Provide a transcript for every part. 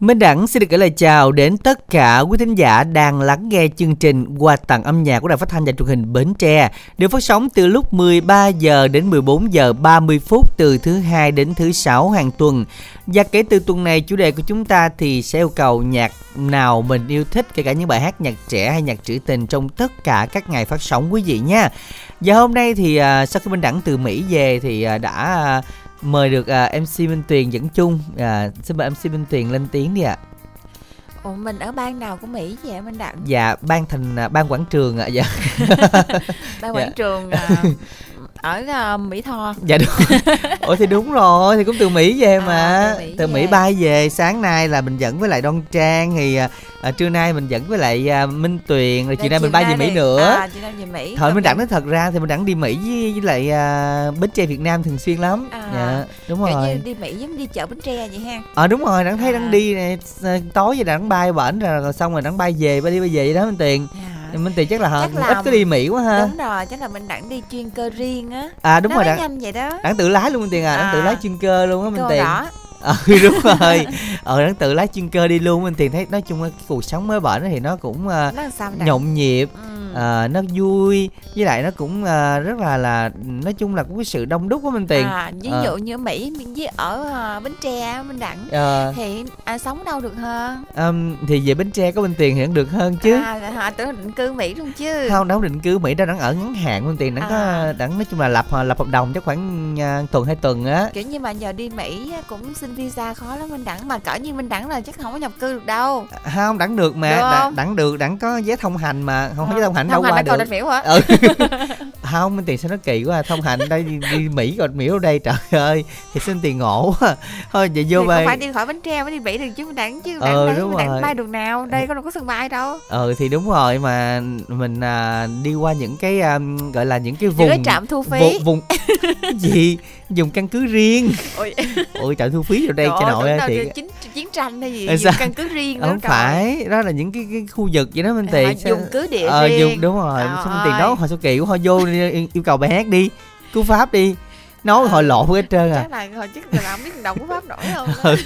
Minh Đẳng xin được gửi lời chào đến tất cả quý thính giả đang lắng nghe chương trình qua tặng âm nhạc của Đài Phát thanh và Truyền hình Bến Tre được phát sóng từ lúc 13 giờ đến 14 giờ 30 phút từ thứ hai đến thứ sáu hàng tuần. Và kể từ tuần này, chủ đề của chúng ta thì sẽ yêu cầu nhạc nào mình yêu thích, kể cả những bài hát nhạc trẻ hay nhạc trữ tình trong tất cả các ngày phát sóng quý vị nha. Và hôm nay thì à, sau khi Minh Đẳng từ Mỹ về thì à, đã à, mời được à, MC Minh Tuyền dẫn chung. À, xin mời MC Minh Tuyền lên tiếng đi ạ. Ủa mình ở bang nào của Mỹ vậy Minh Đặng? Dạ, ban thành à, ban quảng trường ạ. Dạ. Ban Dạ. quảng trường à, ở à, Mỹ Tho. dạ đúng. Ủa thì đúng rồi, thì cũng từ Mỹ về mà. À, từ Mỹ từ Mỹ về. bay về, sáng nay là mình dẫn với lại Đoan Trang thì à, à, trưa nay mình dẫn với lại à, Minh Tuyền rồi chiều nay mình bay về Mỹ nữa. À, chiều nay về Mỹ. Thôi mình đẳng nói thật ra thì mình đẳng đi Mỹ với, với lại à, Bến Tre Việt Nam thường xuyên lắm. À, dạ, đúng rồi. như đi Mỹ giống đi chợ Bến Tre vậy ha. Ờ đúng rồi, đẳng thấy À. đẳng đi này, tối vậy đẳng bay bển rồi, rồi xong rồi đẳng bay về, bay đi bay về vậy đó Minh Tiền. À, Minh Tiền chắc là, Chắc là- ít có đi Mỹ quá ha. đúng rồi, chắc là mình đặng đi chuyên cơ riêng á. À đúng Nó rồi nhanh vậy đó. đẳng tự lái luôn Minh Tiền à, đẳng tự À. lái chuyên cơ luôn á Minh Tiền. đỏ. Ờ đúng rồi. Ờ đẳng tự lái chuyên cơ đi luôn Minh Tiền thấy nói chung là cái cuộc sống mới bển thì nó cũng à, Nó Đặng? nhộn nhịp Ừ. à, nó vui với lại nó cũng à, rất là là nói chung là cũng có sự đông đúc của Minh Tiền. À, ví Ờ. dụ như ở Mỹ với ở à, Bến Tre Minh Đặng Ờ, thì à, sống đâu được hơn ừm, thì về Bến Tre có Minh Tiền thì được hơn chứ. à, họ tưởng định cư Mỹ luôn chứ không đâu định cư Mỹ đâu đang ở ngắn hạn Minh Tiền đang có À. đang nói chung là lập lập hợp đồng chắc khoảng à, tuần hai tuần á. kiểu như mà giờ đi Mỹ cũng xin visa khó lắm Minh Đẳng mà cỡ như Minh Đẳng là chắc không có nhập cư được đâu không đẳng được mà Được đẳng, đẳng được đẳng có giấy thông hành mà không có giấy thông hành đâu thông qua hành đã còn được. Đánh miễu hả? Ừ. không Minh Tiền sao nó kỳ quá à. thông hành đây đi, đi Mỹ còn miễu đây trời ơi. Thì xin tiền ngộ quá. Thôi vậy vô không bay phải đi khỏi Bến Tre mới đi Mỹ được chứ Đẳng chứ đúng Minh Đẳng rồi. bay được nào đây có đâu có sân bay đâu. Ờ thì đúng rồi mà mình à, đi qua những cái à, gọi là những cái vùng những cái trạm thu phí. vùng, vùng gì dùng căn cứ riêng. Ôi, ôi trạm thu phí ở đây cho nội thì chiến chiến tranh hay gì dùng căn cứ riêng không trời. phải đó là những cái, cái khu vực vậy đó Minh À, Tiền dùng cứ địa ờ riêng. dùng đúng rồi. Sao Minh Tiền nói hồi sao kỳ quá thôi vô yêu cầu bài hát đi. Cứu pháp đi nói hồi lộ hết trơn à chắc là hồi trước là không biết đồng của pháp nổi không ừ.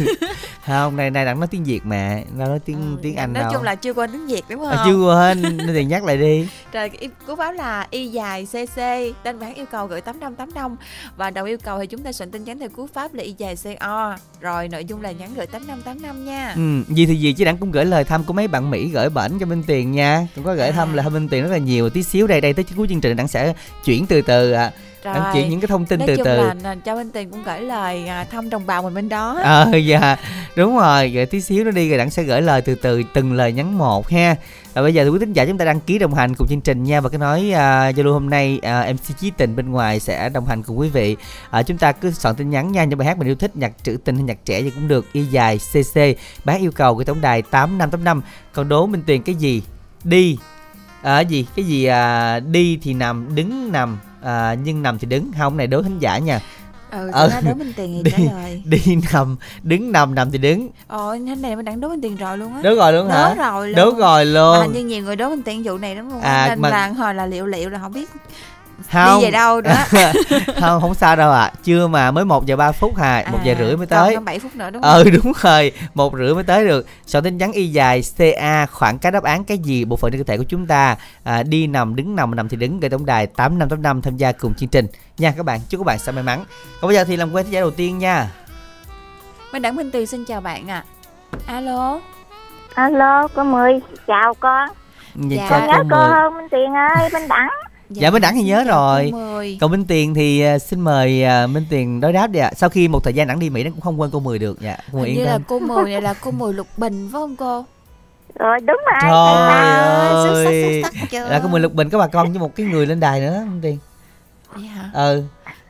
không này này đang nói tiếng việt mà đâu nói tiếng Ừ, tiếng anh nói đâu chung là chưa quên tiếng Việt đúng không à, chưa quên Tiền nhắc lại đi Rồi cái cú báo là y dài cc tên bán yêu cầu gửi 8585 và đầu yêu cầu thì chúng ta soạn tin nhắn theo cú pháp là y dài co rồi nội dung là nhắn gửi 8585 nha. ừ, gì thì gì chứ đặng cũng gửi lời thăm của mấy bạn mỹ gửi bển cho minh tiền nha cũng có gửi thăm À. lời thăm minh tiền rất là nhiều tí xíu đây đây tới cuối chương trình đặng sẽ chuyển từ từ à. Rồi. đặng chuyển những cái thông tin Nói từ chung từ. là cho bên tiền cũng gửi lời à, thăm đồng bào mình bên đó. ờ dạ. Đúng rồi rồi tí xíu nó đi rồi đặng sẽ gửi lời từ từ từng lời nhắn một ha. Rồi bây giờ thì quý thính giả chúng ta đăng ký đồng hành cùng chương trình nha và cái nói à, giao lưu hôm nay à, mc chí tình bên ngoài sẽ đồng hành cùng quý vị. À, chúng ta cứ soạn tin nhắn nha những bài hát mình yêu thích nhạc trữ tình hay nhạc trẻ gì cũng được y dài cc bán yêu cầu của tổng đài tám năm tám năm còn đố minh tiền cái gì? Đi. À, gì? Cái gì à, đi thì nằm đứng nằm à, nhưng nằm thì đứng không này đố thính giả nha Ừ, Ờ. ờ. đố bên tiền thì Đi. lời. đi nằm đứng nằm nằm thì đứng Ồ, thế này mình đang đố bên tiền rồi luôn á. đúng rồi luôn Đố hả rồi luôn. đúng rồi Mà luôn hình như nhiều người đố bên tiền vụ này lắm luôn À. Nên mà- là hồi là liệu liệu là không biết không đi về đâu nữa. không không sao đâu ạ chưa mà mới một giờ ba phút hà một giờ rưỡi mới tới À, Còn 7 phút nữa đúng không? ừ đúng rồi một rưỡi mới tới được soạn tin nhắn y dài ca khoảng cái đáp án cái gì bộ phận trên cơ thể của chúng ta à, đi nằm đứng nằm nằm thì đứng gửi tổng đài tám năm tám năm tham gia cùng chương trình nha các bạn chúc các bạn sẽ may mắn còn bây giờ thì làm quen thính giả đầu tiên nha Minh Đẳng Minh Tuyền xin chào bạn ạ. Alo. Alo, cô Mười, chào con. Dạ, Dạ. chào Con nhớ cô hơn Minh Tiền ơi, Minh Đẳng. Dạ, Minh Đẳng thì nhớ rồi. Còn Minh Tiền thì à, xin mời à, Minh Tiền đối đáp đi ạ. Sau khi một thời gian đẳng đi Mỹ nó cũng không quên cô Mười được. Dạ, cô Mười như là cô Mười này là cô Mười Lục Bình phải không cô? Rồi, đúng rồi. Trời À, xuất sắc ơi. xuất sắc chưa? Là cô Mười Lục Bình có bà con với một cái người lên đài nữa Minh Tiền. Vậy hả? Ừ,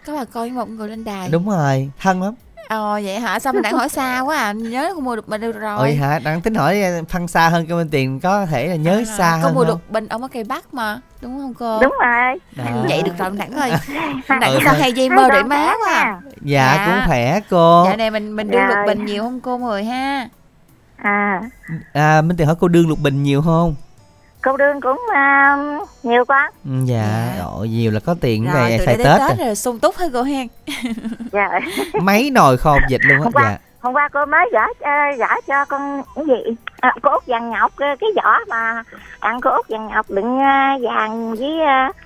Có bà coi với một người lên đài. đúng rồi, thân lắm. Ồ vậy hả? Sao mình đang hỏi xa quá à? Nhớ cô Mười Lục Bình được rồi. Ôi hả, đang tính hỏi à, phân xa hơn cho Minh Tiền có thể là nhớ À, xa Cô hơn Mười không? Lục Bình ở cây Bắc mà, đúng không cô? Đúng rồi. Đó. Vậy được rồi Minh Đẳng ơi. Minh Đẳng Ừ, sao thôi. hay dây mơ để má quá à? Dạ, Dạ. cũng khỏe cô. Dạo này mình mình đương. Lục Bình nhiều không cô Mười ha? À, À, Minh Tiền hỏi cô đương Lục Bình nhiều không? Cô đương cũng à, nhiều con Ừ, dạ Dạ. ồ, nhiều là có tiền rồi về xài tết tết à. rồi sung túc hết cô hen. Dạ. Mấy nồi kho dịch luôn á dạ. hôm qua cô mới gửi uh, gửi cho con cái gì? À, cô út vàng ngọc cái, cái vỏ mà ăn cô út vàng ngọc đựng uh, vàng với uh,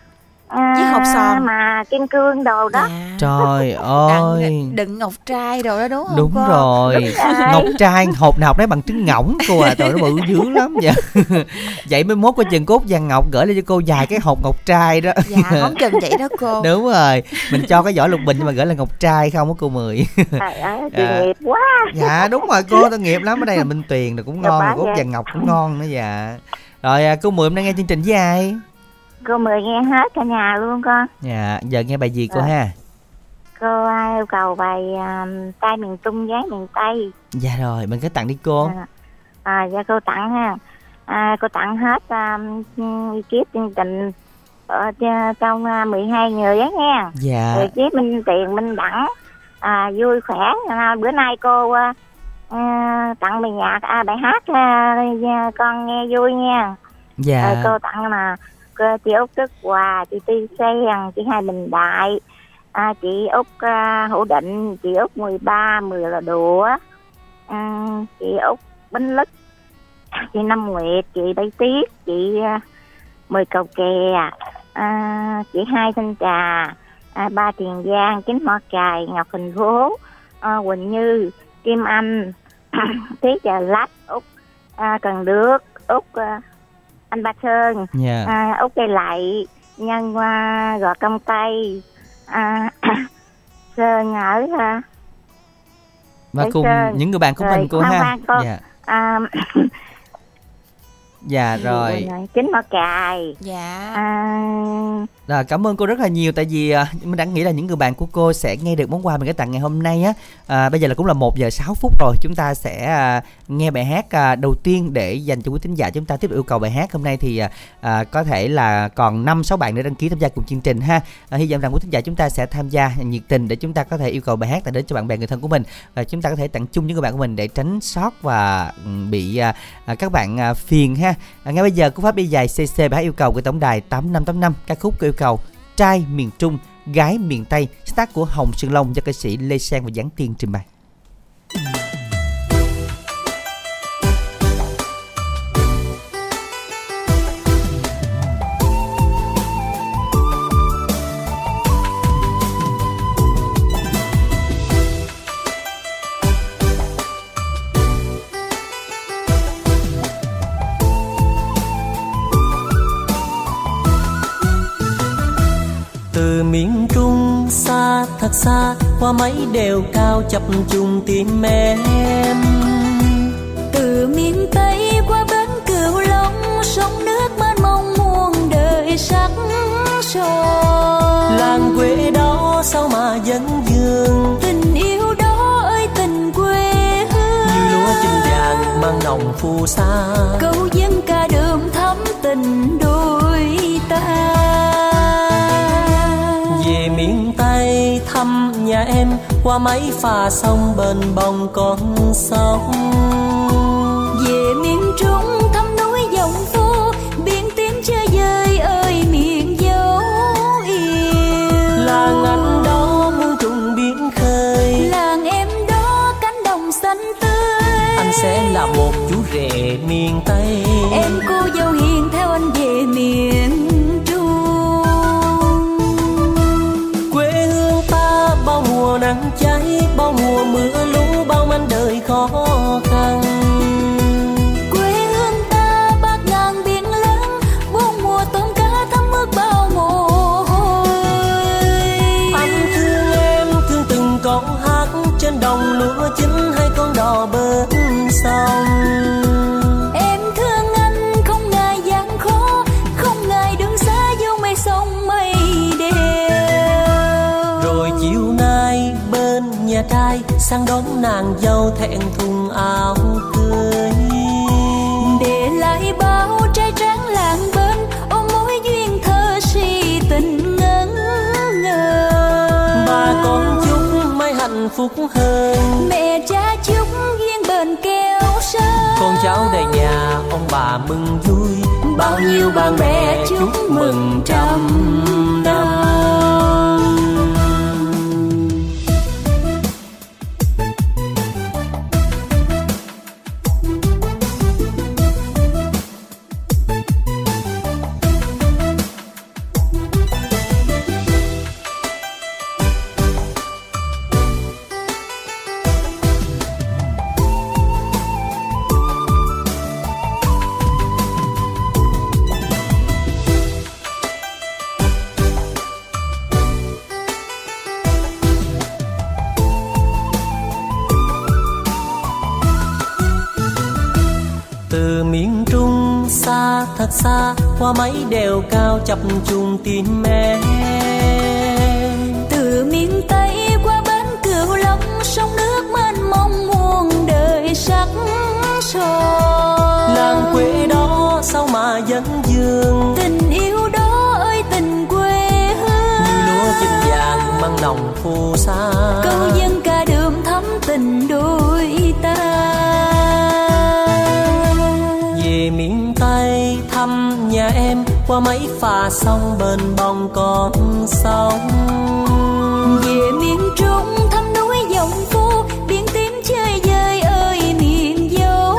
Với hộp son. mà kim cương đồ đó. Dạ. trời ơi. Đựng, đựng ngọc trai đồ đó đúng không đúng cô? rồi. Đúng rồi. ngọc trai hộp nào hộp đấy bằng trứng ngỗng cô à. Trời nó bự dữ lắm dạ vậy mới mốt coi chừng cốt vàng ngọc gửi lên cho cô dài cái hộp ngọc trai đó. Dạ không chừng vậy đó cô. Đúng rồi. Mình cho cái vỏ lục bình nhưng mà gửi là ngọc trai không á cô mười. Trời ơi Dạ. nghiệp quá. Dạ đúng rồi cô tội nghiệp lắm. Ở đây là minh tuyền rồi cũng ngon rồi cốt vàng ngọc cũng ngon nữa dạ. Rồi à, cô mười hôm nay nghe chương trình với ai cô mười nghe hết cả nhà luôn con. Dạ giờ nghe bài gì cô Dạ. ha? Cô à, yêu cầu bài um, tay miền trung gái miền tây. Dạ rồi mình cứ tặng đi cô. À, à dạ cô tặng ha. À, cô tặng hết um, kiếp chương trình ở cho- trong uh, 12 người á nha. Dạ. Rồi kiếp minh tiền minh đẳng. À, vui khỏe. À, bữa nay cô à, à, tặng bài nhạc à, bài hát à, à, con nghe vui nha. Rồi dạ cô tặng là cô, Ờ, chị út đức hòa chị tư sen chị hai bình đại. À, chị út uh, ờ, hữu định chị út 13 mười là đũa. À, chị út bánh lức chị năm nguyệt chị bảy tiết chị uh, mười cầu kè. À, chị hai thanh trà à, ba tiền giang chín mỏ cài ngọc hình phố à, quỳnh như kim anh tiết trà lách út à, cần đước út à, anh ba sơn. Dạ. À, út cây lạy nhân hoa gò công tây à, sơn ở à, và Để cùng sơn. những người bạn của Rồi, mình cô ha. khoan, cô. dạ. À, dạ rồi. chính mỏ cài. Dạ. À, À, cảm ơn cô rất là nhiều tại vì à, mình đã nghĩ là những người bạn của cô sẽ nghe được món quà mình đã tặng ngày hôm nay á. À, bây giờ là cũng là 1 giờ 6 phút rồi, chúng ta sẽ à, nghe bài hát à, đầu tiên để dành cho quý thính giả chúng ta tiếp tục yêu cầu bài hát hôm nay thì à, à, có thể là còn 5 6 bạn để đăng ký tham gia cùng chương trình ha. À, hy vọng rằng quý thính giả chúng ta sẽ tham gia nhiệt tình để chúng ta có thể yêu cầu bài hát tặng đến cho bạn bè người thân của mình và chúng ta có thể tặng chung những người bạn của mình để tránh sót và ừ, bị à, à, các bạn à, phiền ha. À, ngay bây giờ cú pháp đi dài CC bài hát yêu cầu của tổng đài 8585 ca khúc của yêu cầu trai miền Trung, gái miền Tây, sáng tác của Hồng Sơn Long do ca sĩ Lê Sang và Giáng Tiên trình bày. Miền trung xa thật xa qua mấy đèo cao chập trùng tim em. Từ miền tây qua bến cửu long sông nước mênh mông muôn đời sắc son. Làng quê đó sao mà dẫn dương tình yêu đó ơi tình quê hương. Như lúa chân vàng mang nồng phù sa. Câu dân ca đượm thắm tình đôi nhà em qua mấy phà sông bên bồng con sông về miền trung sang đón nàng dâu thẹn thùng áo cưới. Để lại bao trai tráng làng bên ôm mối duyên thơ si tình ngẩn ngơ bà con chúc may hạnh phúc hơn. Mẹ cha chúc duyên bền keo sơn con cháu đầy nhà ông bà mừng vui. Bao nhiêu bạn bè chúc mừng trăm năm trùng tim qua mấy phà sông bên bông con sông. Về miền trung thăm núi dòng phố biển tím chơi vơi ơi miền dấu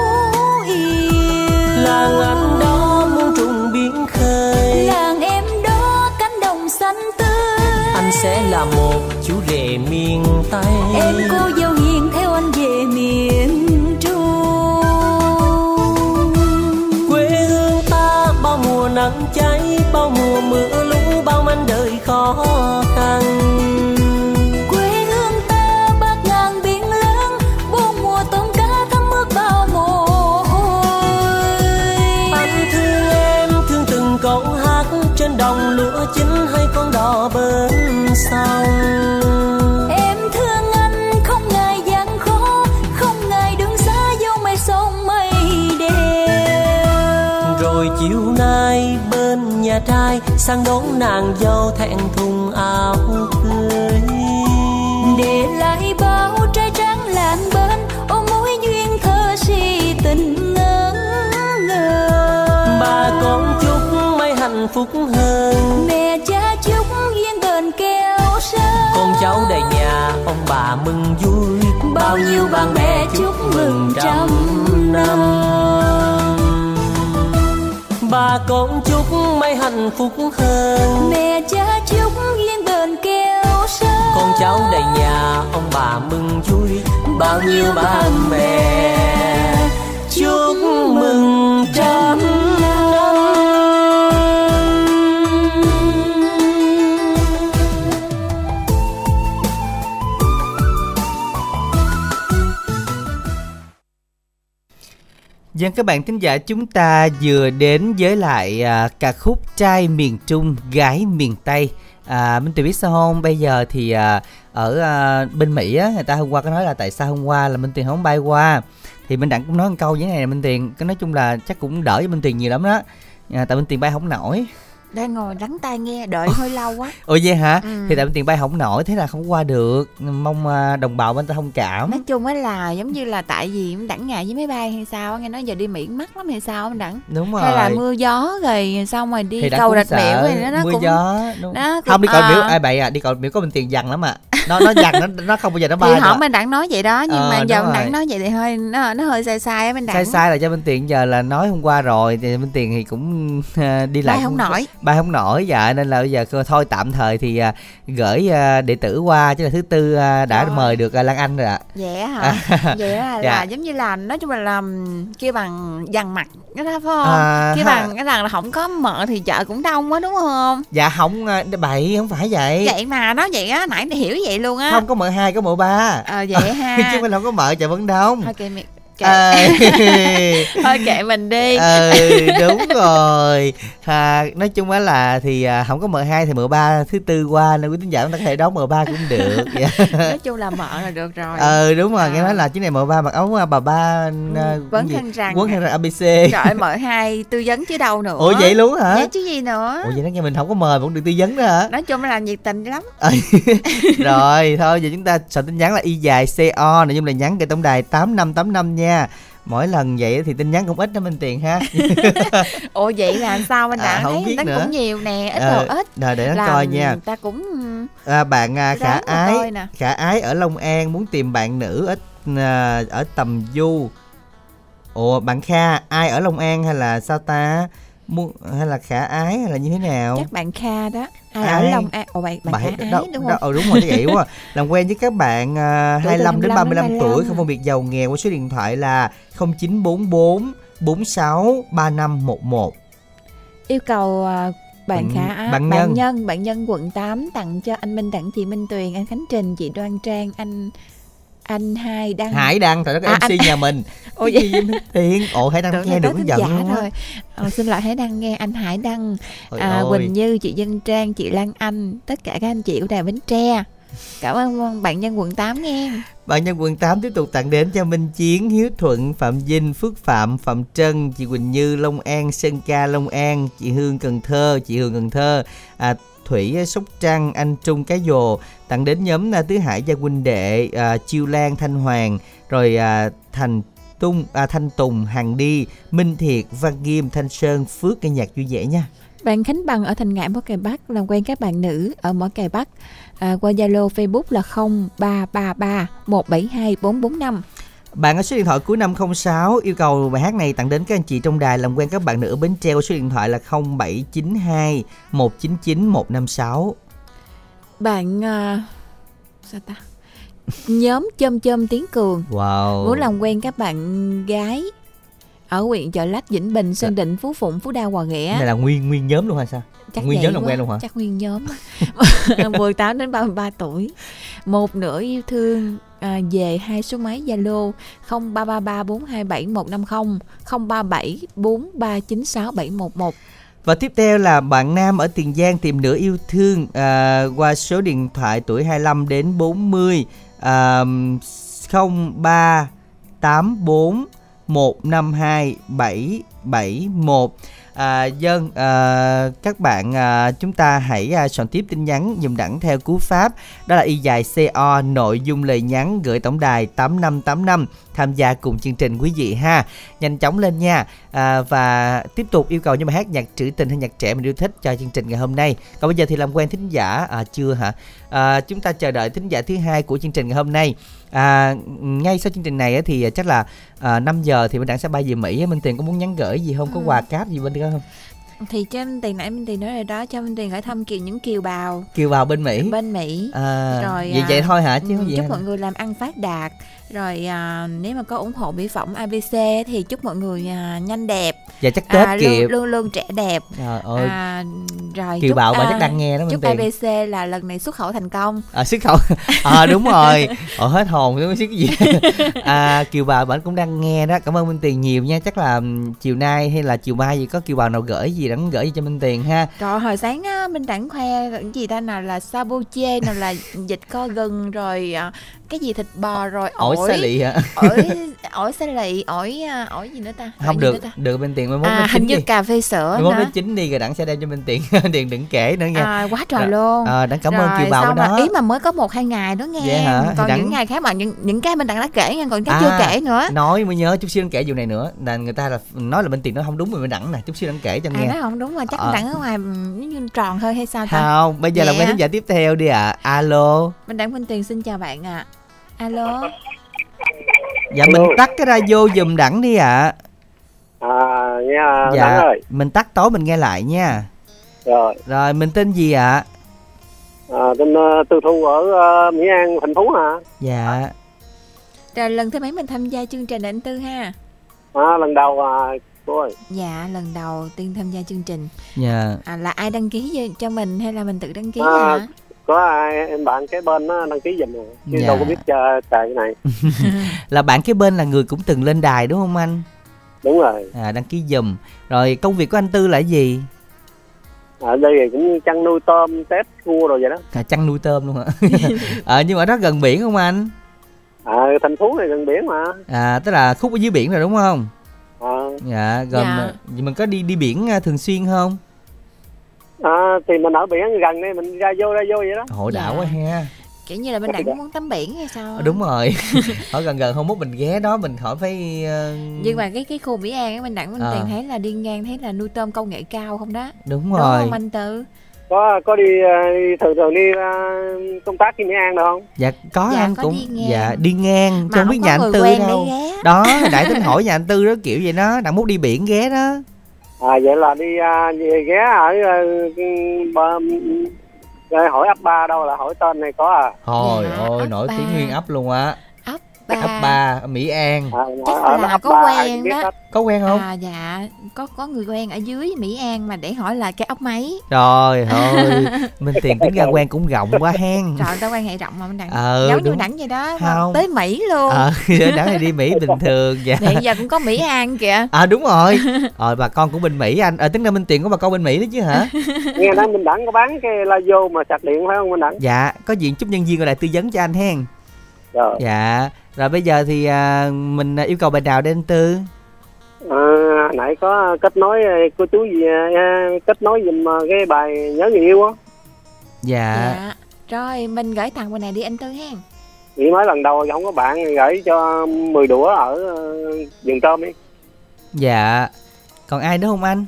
yêu. Làng anh đó muôn trùng biển khơi. Làng em đó cánh đồng xanh tươi. Anh sẽ là một chú rể miền tây. Em cô dâu đời sang đón nàng dâu thẹn thùng áo cưới. Để lại bao trai tráng làng bên ôm mối duyên thơ si tình ngỡ ngờ. Bà con chúc mấy hạnh phúc hơn. Mẹ cha chúc duyên bền keo sơn con cháu đầy nhà ông bà mừng vui. Bao nhiêu bạn bè chúc mừng trăm năm bà con chúc mấy hạnh phúc hơn. Mẹ cha chúc duyên bền keo sơn con cháu đầy nhà ông bà mừng vui. Bao nhiêu bạn bè chúc mừng trăm Dân các bạn thính giả chúng ta vừa đến với lại à, ca khúc Trai miền Trung, gái miền Tây. À, Minh Tuyền biết sao không? Bây giờ thì à, ở à, bên Mỹ á, người ta hôm qua có nói là tại sao hôm qua là Minh Tuyền không bay qua. Thì Minh Đặng cũng nói một câu như thế này Minh Tuyền, cái nói chung là chắc cũng đỡ với Minh Tuyền nhiều lắm đó. À, tại Minh Tuyền bay không nổi đang ngồi lắng tai nghe đợi hơi lâu quá Ồ vậy hả? Ừ. Thì tại Minh Tuyền bay không nổi thế là không qua được. Mong à, đồng bào bên ta thông cảm. nói chung á là giống như là tại vì em đẳng ngại với máy bay hay sao nghe nói giờ đi miễn mắc lắm hay sao đẳng Đúng rồi. hay là mưa gió rồi xong rồi đi thì cầu rạch miễu rồi nó, nó mưa cũng gió đúng. nó cũng- không đi cầu à. miễu ai bậy à đi cầu miễu có bình tiền dằn lắm à nó nó dằn nó nó không bao giờ nó thì bay không được anh đặng nói vậy đó nhưng Ờ, mà giờ rồi. đặng nói vậy thì hơi nó nó hơi sai sai á anh đặng sai sai là cho bên tiền giờ là nói hôm qua rồi thì bên tiền thì cũng à, đi lại Bay không nổi. Bay không nổi dạ nên là bây giờ thôi tạm thời thì à, gửi à, đệ tử qua chứ là thứ tư à, đã Rồi. mời được à, lan anh rồi ạ. Á hả? Vậy là, Dạ. là giống như là nói chung là làm kêu bằng dằn mặt cái đó phải không? À, kêu ha. bằng cái là không có mợ thì chợ cũng đông quá đúng không? Dạ không à, bậy không phải vậy. Vậy mà nói vậy á nãy hiểu vậy luôn á. Không có mợ hai có mợ ba. Ờ vậy ha. chứ mình không có mợ chợ vẫn đông. Thôi mi- kệ. À, thôi kệ mình đi. Ừ đúng rồi. À, nói chung á là thì à, không có m 2 thì m 3 thứ tư qua nên quý tín giả chúng ta có thể đón m 3 cũng được. Dạ. nói chung là mợ là được rồi. Ừ đúng rồi nghe À. nói là chuyến này m 3 mặc áo à, bà ba à, quấn gì? khăn rằn. quấn khăn rằn abc rồi mợ hai tư vấn chứ đâu nữa. Ủa vậy luôn hả? Vậy chứ gì nữa? Ủa vậy nó nghe mình không có mời vẫn được tư vấn đó hả? Nói chung là nhiệt tình lắm. Ừ. rồi thôi giờ chúng ta soạn tin nhắn là y dài co nội dung là nhắn về tổng đài tám năm tám năm nha mỗi lần vậy thì tin nhắn cũng ít đó Minh Tiền ha. Ủa vậy là sao anh À, đã không thấy biết nữa. cũng nhiều nè ít Ờ, đồ ít. rồi để nó coi nha. ta cũng à, bạn à, khả ái khả ái ở Long An muốn tìm bạn nữ ở à, ở tầm du. Ủa bạn Kha ai ở Long An hay là sao ta muốn hay là khả ái hay là như thế nào chắc bạn Kha đó ai, Ai? ở Long An ồ bạn bạn Bạn Khả Ái đâu- đúng không ừ, đúng rồi vậy quá làm quen với các bạn uh, Tuổi từ 25 đến 25 35 đến tuổi 25. không phân biệt giàu nghèo qua số điện thoại là 0944 46 3511 yêu cầu à, bạn Khả Ái bạn bạn Nhân. nhân bạn nhân quận 8 tặng cho anh Minh Đặng chị Minh Tuyền anh Khánh Trình chị Đoan Trang anh anh hai đăng Hải Đăng trời đất À, MC nhà mình. Vậy- gì Tiền ồ Hải Đăng tưởng nghe được giận á. rồi ờ, xin lỗi Hải Đăng nghe. Anh Hải Đăng Ôi à, ôi. Quỳnh Như chị Dân Trang chị Lan Anh tất cả các anh chị của đài Bến Tre. Cảm ơn bạn nhân quận 8 nghe. Bạn nhân quận 8 tiếp tục tặng đến cho Minh Chiến, Hiếu Thuận, Phạm Vinh, Phước Phạm, Phạm Trân, chị Quỳnh Như, Long An, Sơn Ca, Long An, chị Hương Cần Thơ, chị Hương Cần Thơ, à, Thủy Sóc Trăng, anh Trung Cái Dồ tặng đến nhóm à, Tứ Hải Gia Huynh Đệ, à, Chiêu Lan, Thanh Hoàng, rồi à, Thành Tung, à, Thanh Tùng, Hằng Đi, Minh Thiệt, Văn Nghiêm, Thanh Sơn, Phước nghe nhạc vui vẻ nha. Bạn Khánh Bằng ở Thành Ngãi Mỏ Cày Bắc làm quen các bạn nữ ở Mỏ Cày Bắc à, qua Zalo Facebook là 0333 172 445. Bạn ở số điện thoại cuối 506 yêu cầu bài hát này tặng đến các anh chị trong đài làm quen các bạn nữ ở Bến Tre qua số điện thoại là 0792 199 156. Bạn à, sao ta? Nhóm Chôm Chôm Tiếng Cường Wow. muốn làm quen các bạn gái ở huyện Chợ Lách, Vĩnh Bình, Sơn Định, Phú Phụng, Phú Đa, Hòa Nghĩa. này là nguyên nguyên nhóm luôn hay sao? Chắc nguyên nhóm làm quen luôn hả? Chắc nguyên nhóm. á. 18 đến 33 tuổi. Một nửa yêu thương à, về hai số máy Zalo 0333 427 150 037 4396 Và tiếp theo là bạn nam ở Tiền Giang tìm nửa yêu thương à, qua số điện thoại tuổi 25 đến 40 à, 0384 152 7 771 À, dân à, các bạn à, chúng ta hãy à, soạn tiếp tin nhắn dùm đẳng theo cú pháp. Đó là y dài CO nội dung lời nhắn gửi tổng đài 8585 tham gia cùng chương trình quý vị ha. Nhanh chóng lên nha. À, và tiếp tục yêu cầu những bài hát nhạc trữ tình hay nhạc trẻ mình yêu thích cho chương trình ngày hôm nay. Còn bây giờ thì làm quen thính giả à, chưa hả? À, chúng ta chờ đợi thính giả thứ hai của chương trình ngày hôm nay. À, ngay sau chương trình này thì chắc là à, 5 giờ thì mình đang sẽ bay về Mỹ. Minh Tiền có muốn nhắn gửi gì không? Có Ừ. quà cáp gì bên đó không? Thì cho Minh Tiền nãy Minh Tiền nói rồi đó, cho Minh Tiền hỏi thăm kiều những kiều bào. Kêu vào bên Mỹ. Bên Mỹ. à, Rồi, vậy à, vậy thôi hả? Chứ không Ừ, gì chúc mọi người làm ăn phát đạt rồi à, nếu mà có ủng hộ mỹ phẩm ABC thì chúc mọi người à, nhanh đẹp. Dạ chắc Tết à, kịp luôn, luôn luôn trẻ đẹp. Trời ơi. À, rồi kiều bào bà à, chắc đang nghe đó chúc Tiền ABC là lần này xuất khẩu thành công. À, xuất khẩu. À đúng rồi. Ở hết hồn biết cái gì. À, kiều bào bạn cũng đang nghe đó. Cảm ơn minh tiền nhiều nha. Chắc là chiều nay hay là chiều mai gì có kiều bào nào gửi gì đặng gửi gì cho minh tiền ha. Rồi hồi sáng á minh đẳng khoe gì ta? Nào là saboche nào là vịt co gừng rồi à, cái gì thịt bò rồi ổi ổi? xa lị hả? Ổi ổi xa lị ổi à, ổi gì nữa ta? Ổi không được nữa ta? được minh tiền mốt à, nó hình như đi. cà phê sữa mốt nó chín đi rồi đặng sẽ đem cho minh tiền. Tiền đừng kể nữa nha. À, quá trời Rồi, luôn. À, đặng cảm ơn Rồi, kiều bào đó. ý mà mới có một hai ngày đó nghe. Vậy hả? Còn đặng- những ngày khác mà những những cái mình đặng đã kể nha còn cái À. chưa kể nữa. nói mới nhớ chút xíu đặng kể vụ này nữa là người ta là nói là minh tiền nó không đúng rồi mình đặng nè chút xíu đặng kể cho à nghe. nói không đúng mà chắc Ờ. đặng ở ngoài giống như tròn thôi hay sao ta? Không bây giờ là Dạ. quen thính giả tiếp theo đi ạ. Alo. Mình đặng minh tiền xin chào bạn ạ alo? Dạ mình tắt cái radio giùm đẳng đi ạ. À, nghe à, dạ Đăng ơi. mình tắt tối mình nghe lại nha. Rồi, rồi mình tên gì ạ? À, tên uh, Tư Thu ở uh, Mỹ An, thành phố hả? dạ. Rồi lần thứ mấy mình tham gia chương trình anh tư ha. À, lần đầu à, cô ơi. dạ lần đầu tiên tham gia chương trình. Dạ. À, là ai đăng ký cho- cho mình hay là mình tự đăng ký À, hả Có ai em bạn cái bên nó đăng ký giùm rồi. Chứ Dạ. đâu có biết uh, chạy cái này. là bạn cái bên là người cũng từng lên đài đúng không anh Đúng rồi. à đăng ký giùm rồi công việc của anh tư là gì Ở đây thì cũng chăn nuôi tôm, tép, cua rồi vậy đó. à, chăn nuôi tôm luôn hả à, nhưng mà đó gần biển không anh À, thành phố này gần biển mà. à tức là khúc ở dưới biển rồi đúng không À, dạ gần Dạ. dạ. mình có đi đi biển à, thường xuyên không à, thì mình ở biển gần đây mình ra vô ra vô vậy đó. hội đảo Dạ. quá ha kiểu như là bên đẳng muốn tắm biển hay sao á? đúng rồi hỏi gần gần không mốt mình ghé đó mình hỏi phải ờ, nhưng mà cái cái khu Mỹ An á bên đẳng bên À. tiền thấy là đi ngang thấy là nuôi tôm công nghệ cao không đó đúng đúng rồi không anh Tư có có đi, ờ, đi thường thường đi ờ, công tác trên Mỹ An được không dạ có Dạ, anh có cũng đi ngang. dạ đi ngang mà không biết có nhà anh người tư quen đâu đó đại tính hỏi nhà anh tư đó kiểu vậy đó đặng mốt đi biển ghé đó à vậy là đi à, về ghé ở rồi hỏi ấp ba đâu là hỏi tên này có à, Thôi Dạ, ôi ấp nổi tiếng nguyên ấp luôn á ấp ba ấp ba ở Mỹ An à Chắc ở là có quen đó. có quen không à dạ có có người quen ở dưới Mỹ An mà để hỏi là cái ốc mấy Trời ơi, Minh Tiền tính ra quen cũng rộng quá hen. trời ta quan hệ rộng mà bên đẳng Ờ, giống như đúng. đẳng vậy đó Không. tới Mỹ luôn Ờ, đã thì đi Mỹ bình thường dạ. hiện giờ cũng có Mỹ An kìa À đúng rồi. Ờ bà con của bên Mỹ anh. Ờ tính ra Minh Tiền có bà con bên Mỹ đó chứ hả? nghe nói mình đẳng có bán cái la vô mà sạc điện phải không mình đẳng Dạ, có diện chút nhân viên gọi lại tư vấn cho anh hen. rồi Dạ. Rồi bây giờ thì à, mình à, yêu cầu bài nào để anh Tư? à, nãy có kết nối ờ, cô chú gì ờ, kết nối giùm ờ, cái bài nhớ người yêu á Dạ. dạ rồi mình gửi tặng bên này đi anh Tư hen nghĩ mới lần đầu không có bạn gửi cho 10 đũa ở ờ, vườn tôm đi Dạ. Còn ai nữa không anh?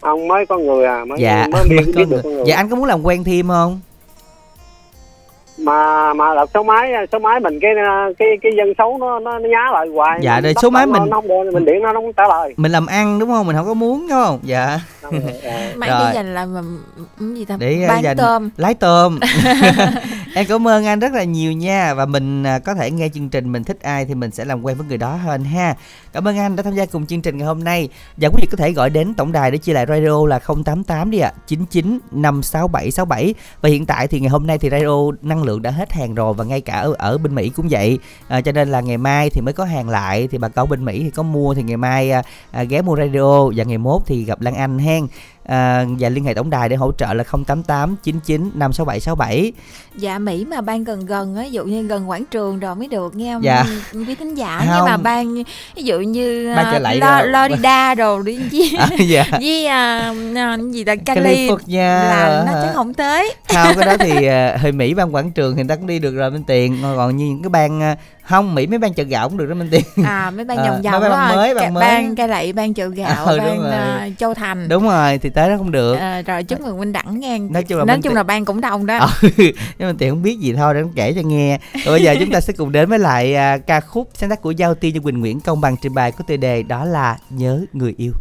ông mới có người à mới Dạ. mới biết, có biết được con người Dạ anh có muốn làm quen thêm không? Mà mà đợt số máy số máy mình cái cái cái dân xấu nó nó, nó nhá lại hoài. Dạ, rồi số máy nó- mình- nó không được, mình điện nó nó không trả lời. Mình làm ăn đúng không? Mình không có muốn đúng không? Dạ. Ờ, máy Rồi. đi dành là cái gì ta? Để, à, bán dành- tôm. lái tôm. Em cảm ơn anh rất là nhiều nha. Và mình à, có thể nghe chương trình mình thích ai thì mình sẽ làm quen với người đó hơn ha. Cảm ơn anh đã tham gia cùng chương trình ngày hôm nay. Và quý vị có thể gọi đến tổng đài để chia lại radio là 088 đi ạ. À, 99 567 67 và hiện tại thì ngày hôm nay thì radio năng lượng đã hết hàng rồi và ngay cả ở, ở bên Mỹ cũng vậy. À, cho nên là ngày mai thì mới có hàng lại thì bà con bên Mỹ thì có mua thì ngày mai à, à, ghé mua radio. Và ngày mốt thì gặp Lan Anh hen à, và liên hệ tổng đài để hỗ trợ là 088 99 567 67 dạ Mỹ mà ban gần gần á ví dụ như gần quảng trường rồi mới được nghe Dạ. quý thính giả Không. nhưng mà ban ví dụ như Ban à, chợ lậy lo rồi. lo đi đa rồi đi với à, dạ với cái gì ta Cali là nó chắc không tới không cái đó thì à, hơi Mỹ ban quảng trường thì ta cũng đi được rồi bên tiền còn như những cái bang à, không Mỹ mấy ban chợ gạo cũng được đó bên tiền à mấy ban vòng mấy vòng ban mới, ban mới. ban cây lậy ban chợ gạo Ờ, đúng ban rồi. à, châu thành. Đúng rồi thì tới đó không được. À, rồi chúc mừng Minh Đẳng nghe Nói chung là nói Minh chung Ti- là ban cũng đông đó. Ờ, nhưng mà tiền không biết gì thôi để kể cho nghe. Rồi bây giờ chúng ta sẽ cùng đến với lại à, ca khúc sáng tác của Giao Tiên cho Quỳnh Nguyễn công bằng trình bày có tiêu đề đó là nhớ người yêu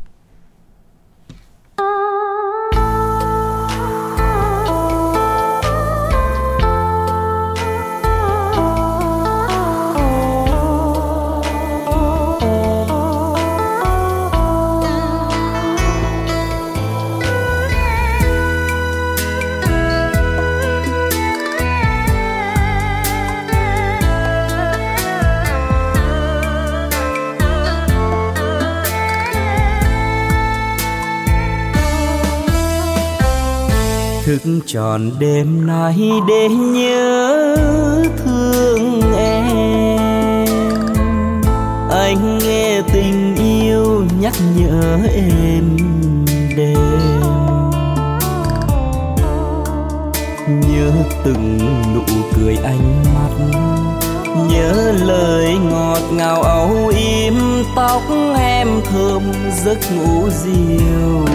tròn đêm nay để nhớ thương em. Anh nghe tình yêu nhắc nhở em đêm. Nhớ từng nụ cười ánh mắt, nhớ lời ngọt ngào âu yếm tóc em thơm giấc ngủ dịu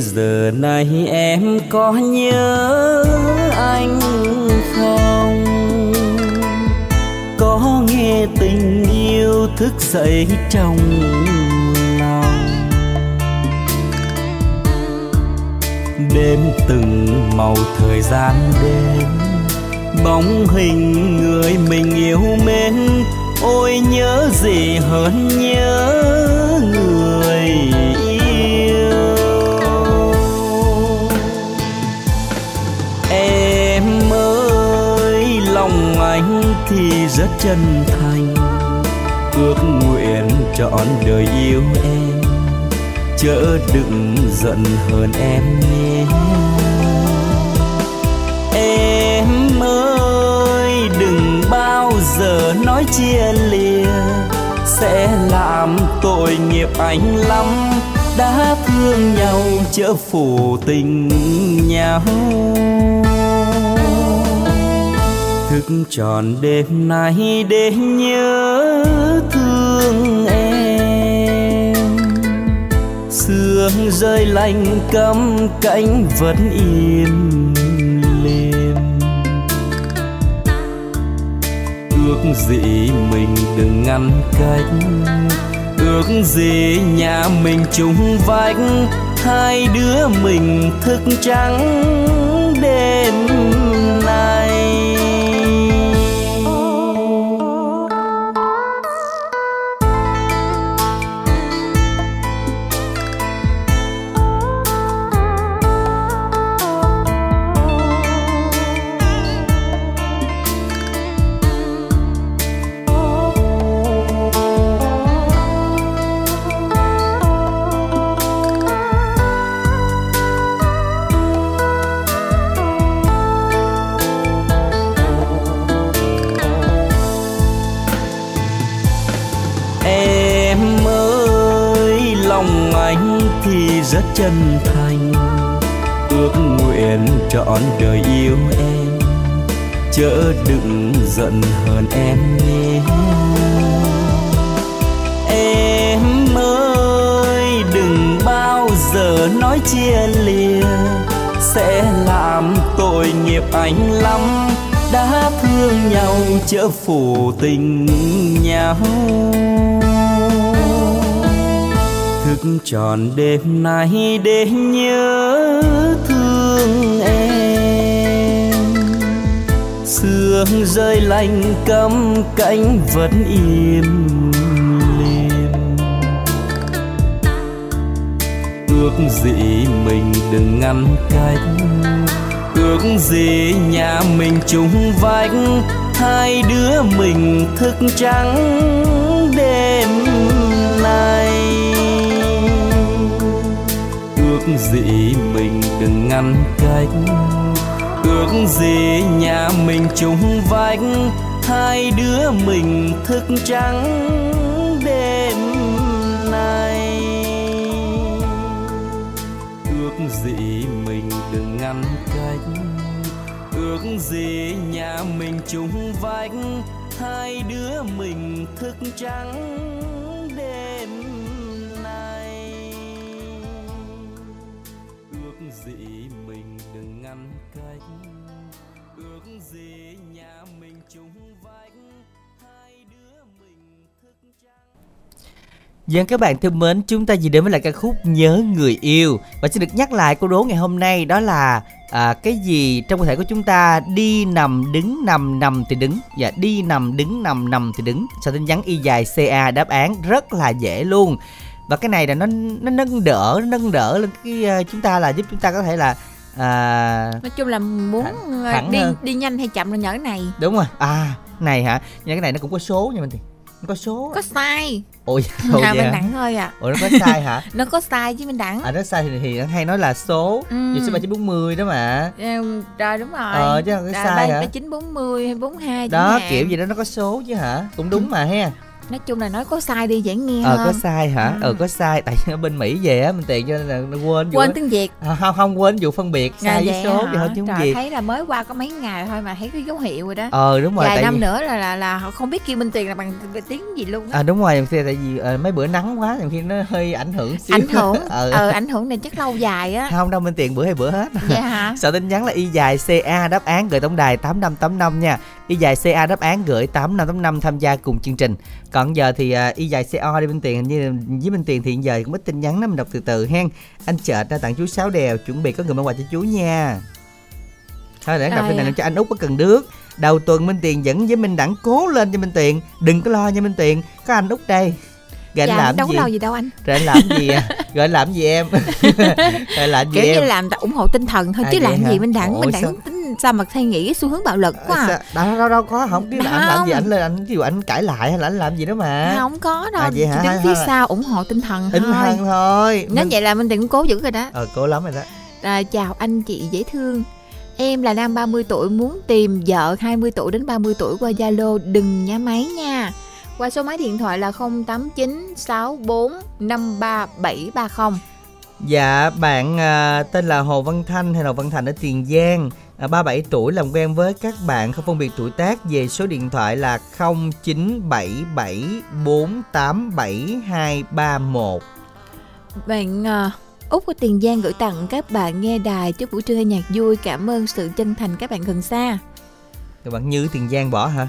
giờ này em có nhớ anh không? Có nghe tình yêu thức dậy trong lòng? Đêm từng màu thời gian đêm, bóng hình người mình yêu mến, ôi nhớ gì hơn nhớ người thì rất chân thành. Ước nguyện trọn đời yêu em, chớ đừng giận hờn em nhé. Em ơi, đừng bao giờ nói chia lìa, sẽ làm tội nghiệp anh lắm. Đã thương nhau, chớ phủ tình nhau thức tròn đêm nay để nhớ thương em. Sương rơi lạnh cắm cánh vẫn im lên ước gì mình đừng ngăn cách. Ước gì nhà mình chung vách. Hai đứa mình thức trắng đêm rất chân thành. Ước nguyện trọn đời yêu em, chớ đừng giận hờn em nhé. Em ơi, đừng bao giờ nói chia lìa, sẽ làm tội nghiệp anh lắm. Đã thương nhau, chớ phủ tình nhau thức tròn đêm nay để nhớ thương em. Sương rơi lạnh cắm cánh vẫn im lìm. Ước gì mình đừng ngăn cách. Ước gì nhà mình chung vách. Hai đứa mình thức trắng đêm nay. Gì mình đừng ngăn cách. Ước gì nhà mình chung vách, hai đứa mình thức trắng đêm nay. Ước gì mình đừng ngăn cách. Ước gì nhà mình chung vách, hai đứa mình thức trắng cách ước gì nhà mình chung vách hai đứa mình thức trắng. Dân các bạn thân mến, chúng ta vừa đến với lại ca khúc Nhớ Người Yêu. Và xin được nhắc lại câu đố ngày hôm nay đó là à, Cái gì trong cơ thể của chúng ta? Đi nằm đứng nằm nằm thì đứng. Và đi nằm đứng nằm nằm thì đứng. Sau tin nhắn y dài CA đáp án rất là dễ luôn. Và cái này là nó nó nâng đỡ nó nâng đỡ lên cái à, chúng ta là giúp chúng ta có thể là à, nói chung là muốn Thẳng- ờ, thẳng đi hơn. đi nhanh hay chậm là cái này. Đúng rồi. À này hả? Nhưng cái này nó cũng có số nha mình thì nó có số. Có sai. Ôi ôi à, mình đẳng thôi à. Ủa nó có sai hả? Nó có sai chứ mình đẳng à nó sai thì, thì nó hay nói là số. Ừ. số ba chín bốn mươi đó mà. Ừ, rồi đúng rồi. Ờ, chứ không có sai hả? ba chín bốn mươi hay bốn hai đó kiểu gì đó nó có số chứ hả? Cũng đúng mà he nói chung là nói có sai đi dễ nghe ờ hơn. có sai hả? Ừ. ờ có sai tại ở bên mỹ về á mình tiền cho nên là nó quên vụ quên tiếng việt. À, không không quên vụ phân biệt sai với vậy số thôi chứ không Trời, gì thấy là mới qua có mấy ngày thôi mà thấy cái dấu hiệu rồi đó. Ờ đúng rồi vài tại năm vì nữa là là là họ không biết kêu minh tiền là bằng tiếng gì luôn á. À đúng rồi thì tại vì ờ, mấy bữa nắng quá thì khi nó hơi ảnh hưởng xíu. Ảnh hưởng. Ờ. Ờ ảnh hưởng này chắc lâu dài á. Không đâu minh tiền bữa hay bữa hết. Vậy hả? Sợ tin nhắn là y dài CA đáp án gửi tổng đài 8585 nha. Y dài CA đáp án gửi 8585 tham gia cùng chương trình. Còn giờ thì à, y dài CO đi bên tiền hình như với bên tiền thì giờ cũng ít tin nhắn đó mình đọc từ từ hen. Anh chợt ra tặng chú sáu đèo chuẩn bị có người mang quà cho chú nha. Thôi để đọc bên này cho anh Út có cần nước. Đầu tuần Minh Tiền dẫn với Minh Đẳng cố lên cho Minh Tiền Đừng có lo nha Minh Tiền Có anh Út đây Rồi anh dạ làm đâu có gì? đâu gì đâu anh. Rồi anh làm gì à? Rồi anh làm gì em? Rồi làm gì kiểu em? như làm ủng hộ tinh thần thôi À, chứ làm hả? gì mình đẳng mình đẳng sao- mà thay nghĩ xu hướng bạo lực quá à. Đâu, đâu đâu có không biết là anh làm gì anh lên anh ví dụ anh cãi lại hay là anh làm gì đó mà. Không có đâu À, vậy hả? chỉ đứng phía sau ủng hộ tinh thần Ính thôi. hăng thôi. Nếu Mình- vậy là mình đừng cố dữ rồi đó. Ờ cố lắm rồi đó. À, chào anh chị dễ thương. Em là nam 30 tuổi muốn tìm vợ 20 tuổi đến 30 tuổi qua Zalo đừng nhá máy nha Qua số máy điện thoại là 0896453730. Dạ, bạn à, tên là Hồ Văn Thanh hay là Văn Thành ở Tiền Giang, à, 37 tuổi làm quen với các bạn không phân biệt tuổi tác về số điện thoại là 0977487231. Bạn à, Út của Tiền Giang gửi tặng các bạn nghe đài chúc buổi trưa nhạc vui. Cảm ơn sự chân thành các bạn gần xa. Rồi bạn Như Tiền Giang bỏ hả?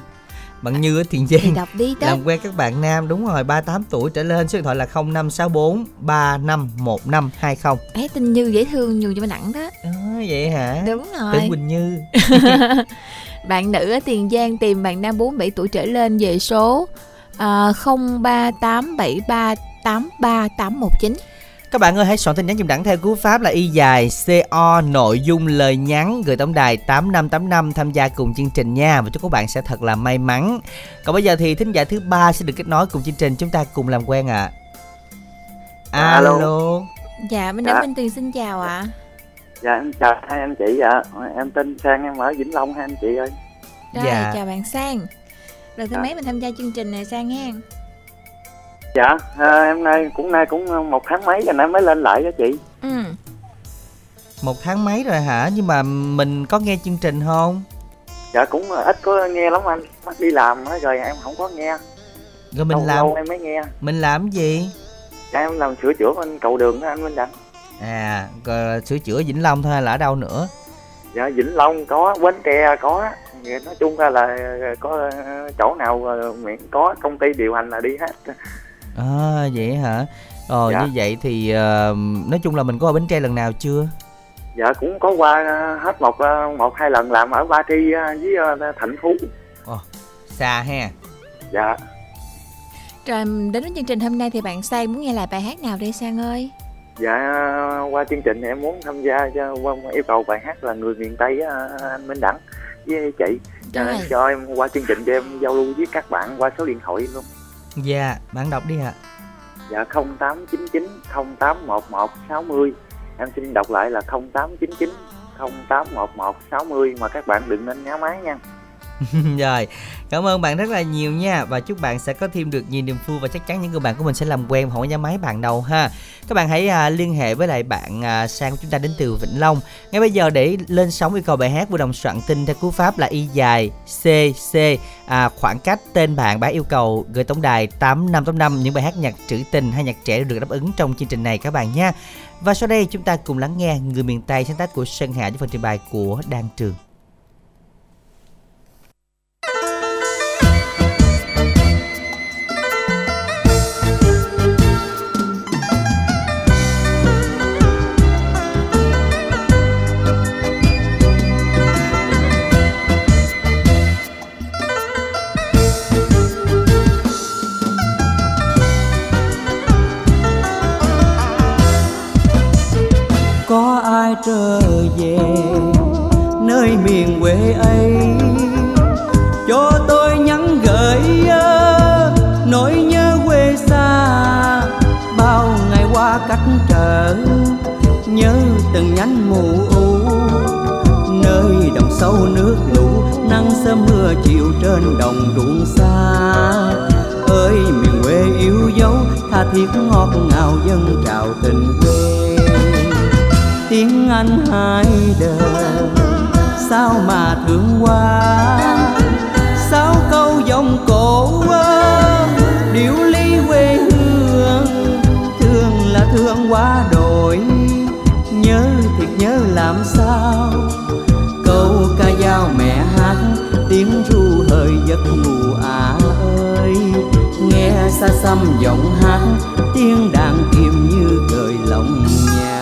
Bạn Như ở Tiền Thì Giang đọc đi đó. làm quen các bạn nam đúng rồi 38 tuổi trở lên số điện thoại là 0564 351520 Ấy tin Như dễ thương nhiều cho bên nặng đó. à, vậy hả Đúng rồi. tưởng Quỳnh Như Bạn nữ ở Tiền Giang tìm bạn nam 47 tuổi trở lên về số à, 0387383819. Các bạn ơi hãy soạn tin nhắn dùm đẳng theo cú pháp là y dài CO nội dung lời nhắn gửi tổng đài 8585 tham gia cùng chương trình nha và chúc các bạn sẽ thật là may mắn. Còn bây giờ thì thính giả thứ ba sẽ được kết nối cùng chương trình chúng ta cùng làm quen ạ. À. Alo. Alo. Dạ, Minh Dạ. Đăng Minh Tuyền xin chào ạ. dạ em chào hai anh chị ạ em tên sang em ở vĩnh long hai anh chị ơi Rồi, Dạ. chào bạn Sang. Lần thứ Dạ. mấy mình tham gia chương trình này Sang nghe. Dạ à, em nay cũng nay cũng một tháng mấy rồi nãy mới lên lại đó chị Ừ. Một tháng mấy rồi hả? Nhưng mà mình có nghe chương trình không? dạ cũng ít có nghe lắm anh Bắt đi làm á, rồi em không có nghe Rồi mình lâu làm lâu em mới nghe mình làm gì? dạ em làm sửa chữa bên cầu đường đó anh Minh Đăng À, rồi sửa chữa Vĩnh Long thôi hay là ở đâu nữa? dạ vĩnh long có bến tre có Dạ, nói chung ra là có chỗ nào ờ, miễn có công ty điều hành là đi hết À vậy hả? Ờ Dạ. như vậy thì ờ, nói chung là mình có ở Bến Tre lần nào chưa? dạ cũng có qua ờ, hết một ờ, một hai lần làm ở ba tri với thạnh phú Xa ha. dạ Rồi đến với chương trình hôm nay thì bạn Sang muốn nghe lại bài hát nào đây Sang ơi? dạ qua chương trình thì em muốn tham gia cho qua yêu cầu bài hát là người miền tây anh minh đẳng với chị Rồi. cho em qua chương trình cho em giao lưu với các bạn qua số điện thoại luôn Dạ, bạn đọc đi ạ. dạ 0899 0811 60 em xin đọc lại là 0899 0811 60 mà các bạn đừng nên nhá máy nha Rồi, cảm ơn bạn rất là nhiều nha và chúc bạn sẽ có thêm được nhiều niềm vui và chắc chắn những người bạn của mình sẽ làm quen không có nhà máy bạn đâu ha. Các bạn hãy à, liên hệ với lại bạn à, Sang của chúng ta đến từ Vĩnh Long. Ngay bây giờ để lên sóng yêu cầu bài hát vui đồng soạn tin theo cú pháp là y dài CC à, khoảng cách tên bạn bạn yêu cầu gửi tổng đài 8585 những bài hát nhạc trữ tình hay nhạc trẻ được đáp ứng trong chương trình này các bạn nha. Và sau đây chúng ta cùng lắng nghe người miền Tây sáng tác của Sơn Hạ với phần trình bày của Đan Trường. Trở về, nơi miền quê ấy. Cho tôi nhắn gửi nỗi nhớ quê xa. Bao ngày qua cách trở, nhớ từng nhánh mù u. Nơi đồng sâu nước lũ, nắng sớm mưa chiều trên đồng ruộng xa. Ơi, miền quê yêu dấu, tha thiết ngọt ngào dân trào tình tiếng anh hai đời. Sao mà thương quá? Sao câu dòng cổ ơ, điệu ly quê hương thương là thương quá đổi. Nhớ thiệt nhớ làm sao? Câu ca dao mẹ hát tiếng ru hơi giấc ngủ à ơi. Nghe xa xăm giọng hát tiếng đàn kim như cười lòng nhà.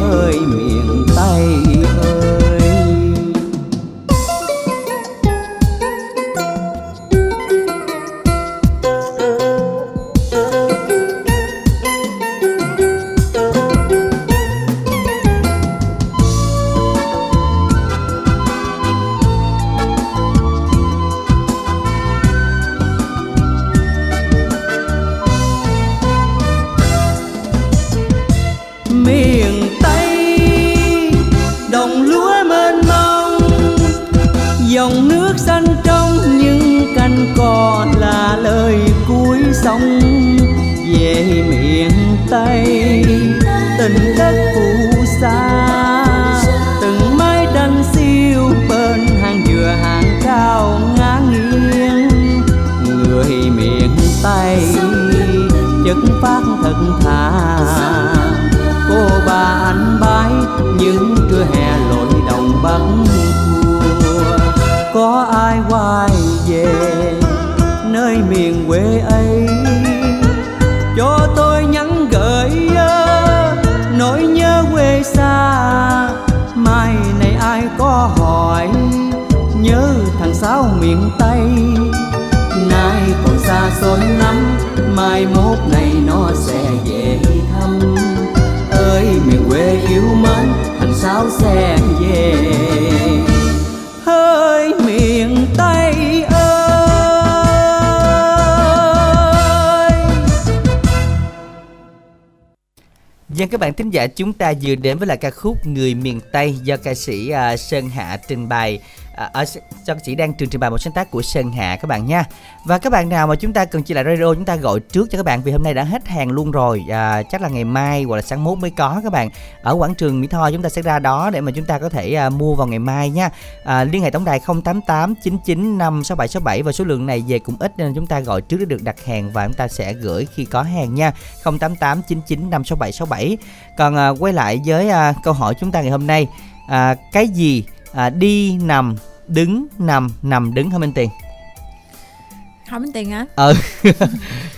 Hơi Dân các bạn thính giả chúng ta vừa đến với là ca khúc Người miền Tây do ca sĩ uh, Sơn Hạ trình bày à, ở cho chị đang trường trình bày một sáng tác của Sơn Hạ các bạn nha. Và các bạn nào mà chúng ta cần chia lại radio chúng ta gọi trước cho các bạn vì hôm nay đã hết hàng luôn rồi. À, chắc là ngày mai hoặc là sáng mốt mới có các bạn. Ở quảng trường Mỹ Tho chúng ta sẽ ra đó để mà chúng ta có thể à, mua vào ngày mai nha. À, liên hệ tổng đài 088 99 56767 và số lượng này về cũng ít nên chúng ta gọi trước để được đặt hàng và chúng ta sẽ gửi khi có hàng nha. 088 99 56767 còn à, quay lại với à, câu hỏi chúng ta ngày hôm nay à, cái gì à, đi nằm đứng nằm nằm đứng hả Minh Tiền Hỏi Minh Tiền hả? ừ Nói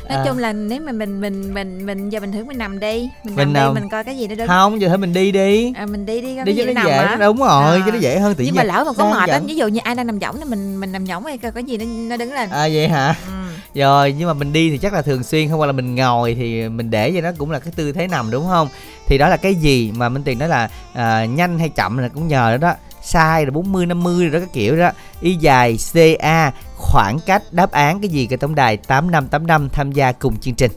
À. chung là nếu mà mình mình mình mình giờ mình thử mình nằm đi, mình, Mình nằm, nằm. đi mình coi cái gì nó đứng. không giờ thôi mình đi đi À, mình đi đi coi đi cái cho gì nó dễ hả? đúng rồi À. cho nó dễ hơn tự Nhưng nhiên mà lỡ mà có mệt á, ví dụ như ai đang nằm võng thì mình mình nằm võng hay coi cái gì nó nó đứng lên. à vậy hả Ừ. rồi nhưng mà mình đi thì chắc là thường xuyên không qua là mình ngồi thì mình để vậy nó cũng là cái tư thế nằm đúng không thì đó là cái gì mà Minh Tiền nói là à, nhanh hay chậm là cũng nhờ đó đó sai là 40 50 rồi đó các kiểu đó y dài CA khoảng cách đáp án cái gì cái tổng đài 8585 tham gia cùng chương trình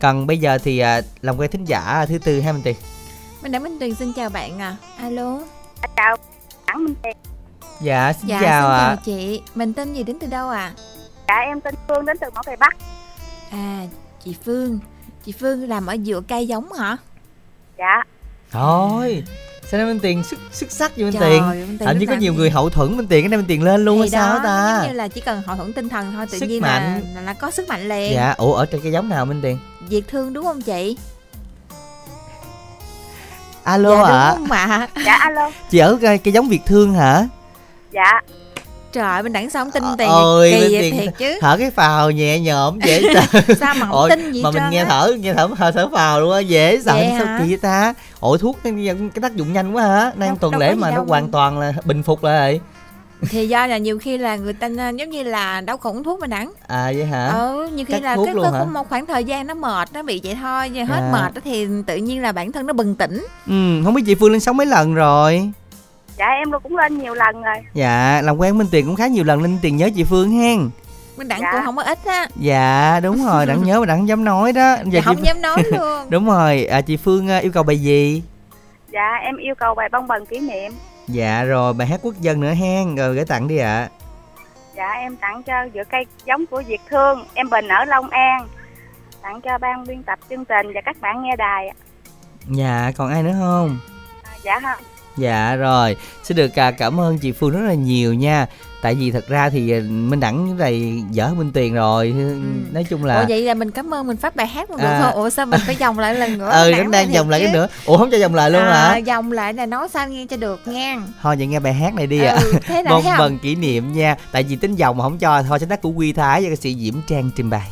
còn bây giờ thì à, làm quen thính giả thứ tư ha Minh Tiền Mình đã Minh Tuyền xin chào bạn à. Alo. chào Minh Tiền dạ xin Dạ chào xin ạ chào chị. Mình tên gì đến từ đâu à? dạ em tên Phương đến từ Mỏ Cày Bắc À, chị Phương. Chị Phương làm ở giữa cây giống hả? dạ thôi sao Minh Tiền xuất xuất sắc vậy Minh Tiền như lúc có nhiều cũng người hậu thuẫn Minh Tiền cái nay Minh Tiền lên luôn hay sao đó, ta giống như là chỉ cần hậu thuẫn tinh thần thôi tự Sức nhiên mạnh. là, là là có sức mạnh liền. dạ ủa ở trên cái giống nào Minh Tiền Việt thương đúng không chị? alo dạ ạ ạ? dạ alo chị ở cái, cái giống Việt Thương hả dạ Trời ơi, mình đẳng sao không tin Ờ, tiền ôi, kỳ vậy Tiền- thiệt chứ. thở cái phào nhẹ nhõm dễ sợ Sao mà không Ôi, tin gì mà mình nghe á. thở nghe thở thở, thở phào luôn á dễ sợ Vậy sao kỳ vậy ta ủa thuốc cái, cái tác dụng nhanh quá hả nay Đâu- tuần lễ mà nó hoàn toàn là bình phục lại Thì do là nhiều khi là người ta giống như là đau khủng thuốc mà đẳng. à vậy hả Ừ, nhiều khi Cắt là cái có một khoảng thời gian nó mệt nó bị vậy thôi, hết À. mệt thì tự nhiên là bản thân nó bừng tỉnh. ừ không biết chị Phương lên sóng mấy lần rồi dạ em cũng lên nhiều lần rồi. Dạ làm quen Minh Tiền cũng khá nhiều lần nên Tiền nhớ chị Phương hen. Mình đẳng Dạ. cũng không có ít á. dạ đúng rồi đặng nhớ mà đặng không dám nói đó. Dạ, chị không dám nói luôn. đúng rồi à, chị Phương à, yêu cầu bài gì? Dạ em yêu cầu bài bông bần kỷ niệm. Dạ rồi bài hát quốc dân nữa hen. Rồi gửi tặng đi ạ. Dạ em tặng cho giữa cây giống của Việt Thương em Bình ở Long An. Tặng cho ban biên tập chương trình và các bạn nghe đài ạ. dạ còn ai nữa không? À, dạ không dạ rồi xin được à, cảm ơn chị phương rất là nhiều nha. Tại vì thật ra thì à, minh đẳng này dở minh tiền rồi ừ. nói chung là ủa vậy là mình cảm ơn mình phát bài hát một lần à... thôi. Ủa sao mình phải vòng lại lần nữa? Ừ nó đang vòng lại cái nữa. Ủa không cho vòng lại luôn à, hả? vòng lại là nói sao nghe cho được nghe thôi vậy nghe bài hát này đi ừ, ạ. ừ, à. thế là một phần kỷ niệm nha. Tại vì tính vòng mà không cho thôi sáng tác của quy thái và ca sĩ diễm trang trình bày.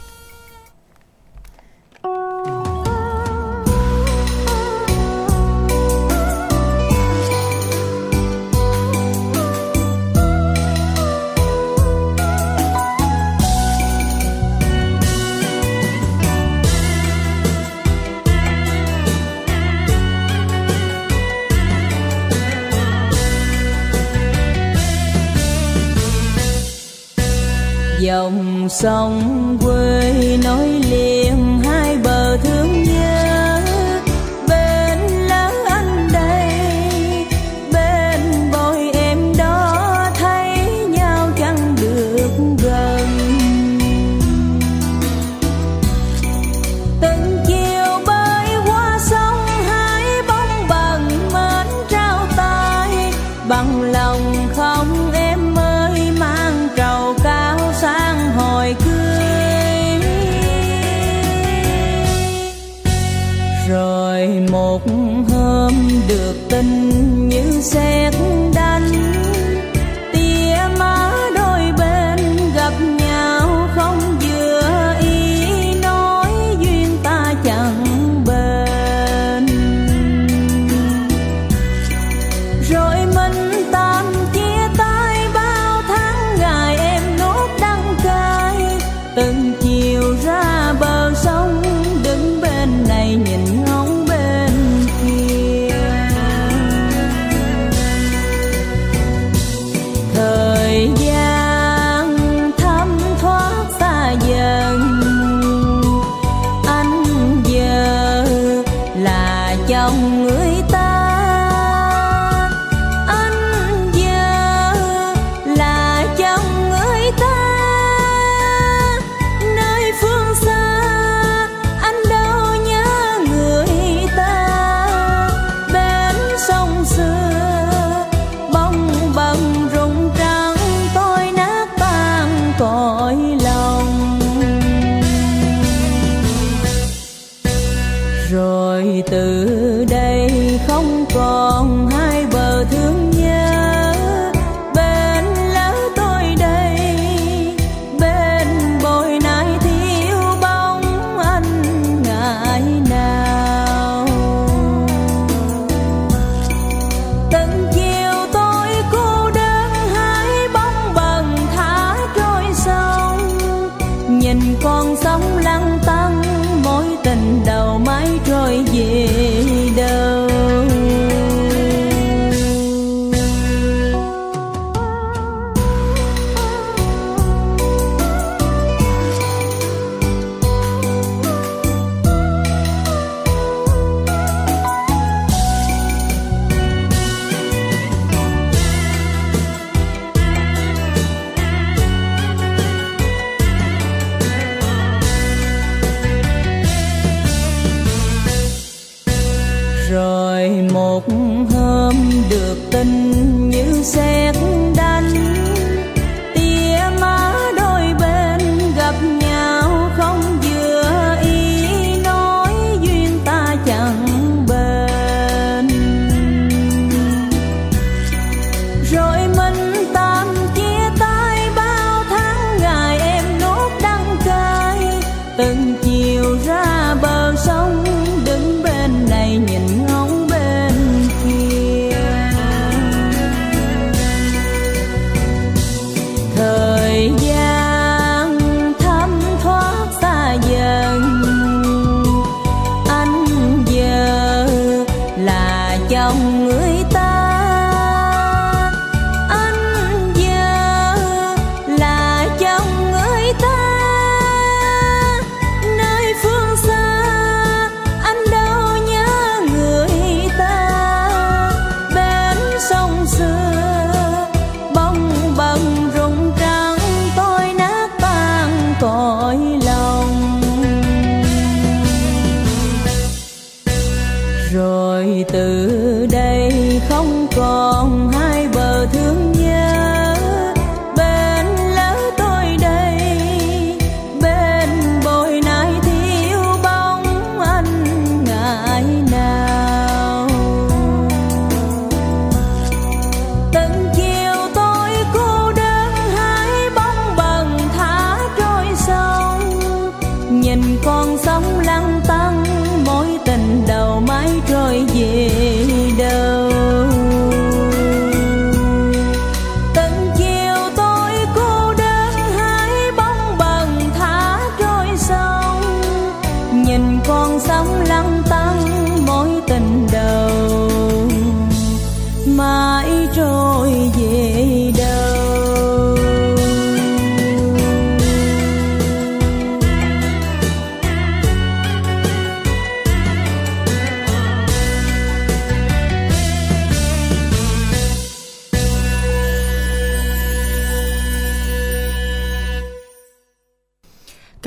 dòng sông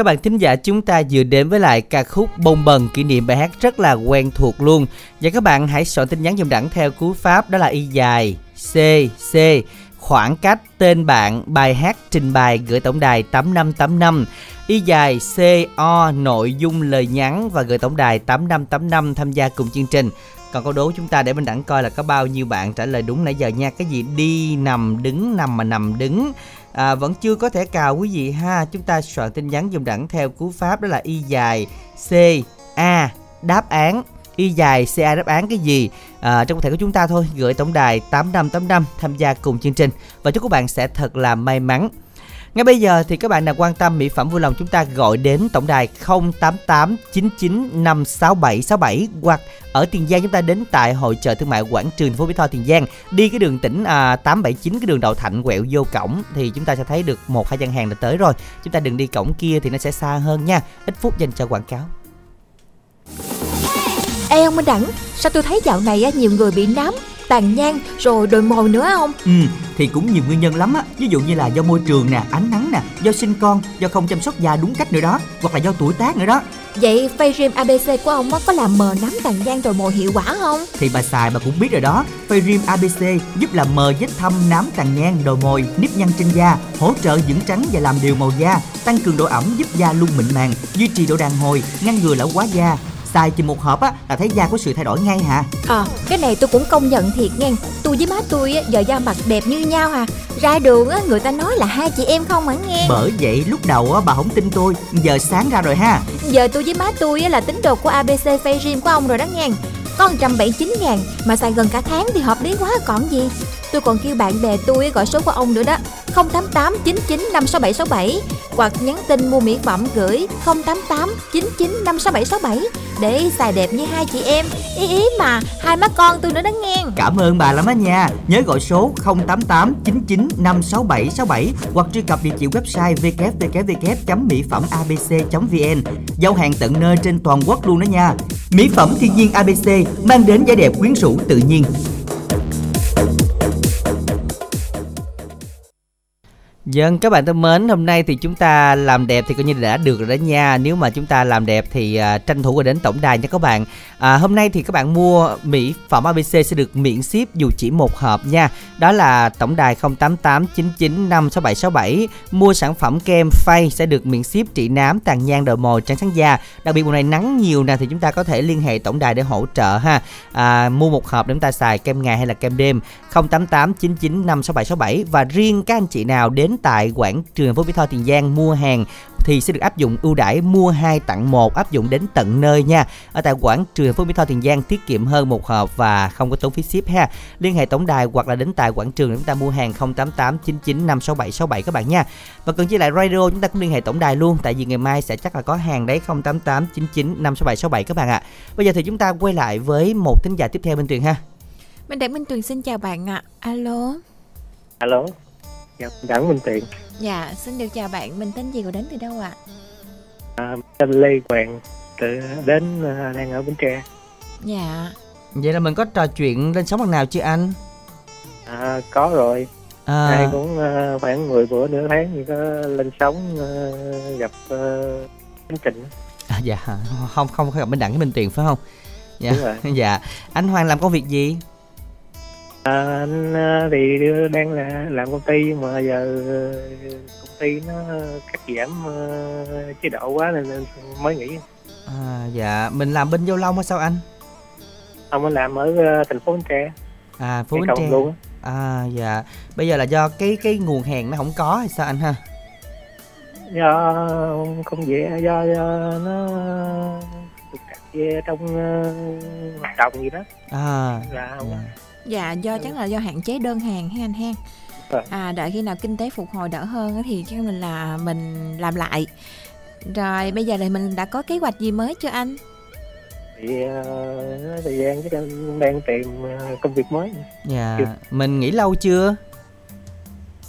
Các bạn thính giả, chúng ta vừa đến với lại ca khúc Bông bần, kỷ niệm bài hát rất là quen thuộc luôn. Và các bạn hãy soạn tin nhắn dùm đẳng theo cú pháp, đó là y dài C C khoảng cách tên bạn, bài hát trình bày gửi tổng đài 8585 y dài C, O, nội dung lời nhắn và gửi tổng đài 8585 tham gia cùng chương trình. Còn câu đố chúng ta để mình đẳng coi là có bao nhiêu bạn trả lời đúng nãy giờ nha. Cái gì đi nằm, đứng nằm mà nằm đứng à, vẫn chưa có thể cào quý vị ha. Chúng ta soạn tin nhắn dùng đẳng theo cú pháp đó là y dài C A đáp án. Y dài CA đáp án cái gì? À, trong cơ thể của chúng ta thôi gửi tổng đài 8585 tham gia cùng chương trình. Và chúc các bạn sẽ thật là may mắn ngay bây giờ thì các bạn nào quan tâm mỹ phẩm vui lòng chúng ta gọi đến tổng đài 088 99 567 67 hoặc ở Tiền Giang chúng ta đến tại hội chợ thương mại Quảng Trường phố Mỹ Tho Tiền Giang. Đi cái đường tỉnh à, 879 cái đường Đậu Thạnh quẹo vô cổng thì chúng ta sẽ thấy được một hai gian hàng là tới rồi. Chúng ta đừng đi cổng kia thì nó sẽ xa hơn nha. Ít phút dành cho quảng cáo. Ê ông Minh Đẳng Sao tôi thấy dạo này nhiều người bị nám? Tàn nhang rồi đồi mồi nữa không Ừ, thì cũng nhiều nguyên nhân lắm á. Ví dụ như là do môi trường nè, ánh nắng nè Do sinh con, do không chăm sóc da đúng cách nữa đó Hoặc là do tuổi tác nữa đó. Vậy Fayrim ABC của ông có làm mờ nám tàn nhang đồi mồi hiệu quả không? Thì bà xài bà cũng biết rồi đó. Fayrim ABC giúp làm mờ vết thâm nám tàn nhang, đồi mồi, nếp nhăn trên da Hỗ trợ dưỡng trắng và làm đều màu da Tăng cường độ ẩm giúp da luôn mịn màng Duy trì độ đàn hồi, ngăn ngừa lão hóa da xài chỉ một hộp á là thấy da có sự thay đổi ngay hả? Ờ, cái này tôi cũng công nhận thiệt nghe. Tôi với má tôi á, giờ da mặt đẹp như nhau à. Ra đường á, người ta nói là hai chị em không hẳn nghe? Bởi vậy lúc đầu á bà không tin tôi giờ sáng ra rồi ha. Giờ tôi với má tôi á, là tín đồ của ABC Fayrim của ông rồi đó nghe. Có 179 ngàn mà xài gần cả tháng thì hợp lý quá còn gì Tôi còn kêu bạn bè tôi gọi số của ông nữa đó. 088 99 56767 Hoặc nhắn tin mua mỹ phẩm gửi 088 99 56767 Để xài đẹp như hai chị em. Ý ý mà, hai má con tôi nữa đó nghe. Cảm ơn bà lắm á nha. Nhớ gọi số 088 99 56767 hoặc truy cập địa chỉ website www mỹ phẩm abc vn. Giao hàng tận nơi trên toàn quốc luôn đó nha. Mỹ phẩm thiên nhiên abc mang đến vẻ đẹp quyến rũ tự nhiên. Dân các bạn thân mến, hôm nay thì chúng ta làm đẹp thì coi như đã được rồi đó nha. Nếu mà chúng ta làm đẹp thì à, tranh thủ rồi đến tổng đài nha các bạn. À, hôm nay thì các bạn mua mỹ phẩm ABC sẽ được miễn ship dù chỉ một hộp nha. Đó là tổng đài 088 99 56767. Mua sản phẩm kem phay sẽ được miễn ship trị nám, tàn nhang, đồi mồi, trắng sáng da. Đặc biệt mùa này nắng nhiều nè thì chúng ta có thể liên hệ tổng đài để hỗ trợ ha. À, mua một hộp để chúng ta xài kem ngày hay là kem đêm 088 99 56767 và riêng các anh chị nào đến tại quảng trường phố Mỹ Tho Tiền Giang mua hàng thì sẽ được áp dụng ưu đãi mua 2 tặng 1 áp dụng đến tận nơi nha. Ở tại quảng trường phố Mỹ Tho Tiền Giang tiết kiệm hơn một hộp và không có tốn phí ship ha. Liên hệ tổng đài hoặc là đến tại quảng trường để chúng ta mua hàng 088 99 567 67 các bạn nha. Và cần chia lại radio chúng ta cũng liên hệ tổng đài luôn tại vì ngày mai sẽ chắc là có hàng đấy 088 99 567 67 các bạn ạ. Bây giờ thì chúng ta quay lại với một thính giả tiếp theo bên truyền ha. Minh Đẳng Minh Tuyền xin chào bạn ạ. Alo. alo dạ đảng minh tiện Dạ, xin được chào bạn. Mình tên gì và đến từ đâu ạ? à, tên lê hoàng từ đến à, đang ở bến tre Dạ. Vậy là mình có trò chuyện lên sóng lần nào chưa anh? à, có rồi nay À, cũng à, khoảng 10 bữa nửa tháng thì có lên sóng à, gặp à, chương trình à, dạ không không gặp bên đặng với Minh Tuyền phải không? Dạ. đúng rồi dạ. Anh Hoàng làm công việc gì? À, anh thì đang là làm công ty mà giờ công ty nó cắt giảm à, chế độ quá nên, nên mới nghỉ À, dạ, mình làm bên Dâu Long hay sao anh? ông mới làm ở à, thành phố bến tre À, phố Bến Tre. luôn. À, dạ. Bây giờ là do cái cái nguồn hàng nó không có hay sao anh ha? do công việc do, do nó về trong ờ, hoạt động gì đó À, là không dạ. Dạ, do chắc là do hạn chế đơn hàng ha anh ha. Vâng. À, đợi khi nào kinh tế phục hồi đỡ hơn á thì chắc mình là mình làm lại. Rồi bây giờ thì mình đã có kế hoạch gì mới chưa anh? thì uh, thời gian anh đang tìm ờ, công việc mới Dạ, Chưa. mình nghỉ lâu chưa?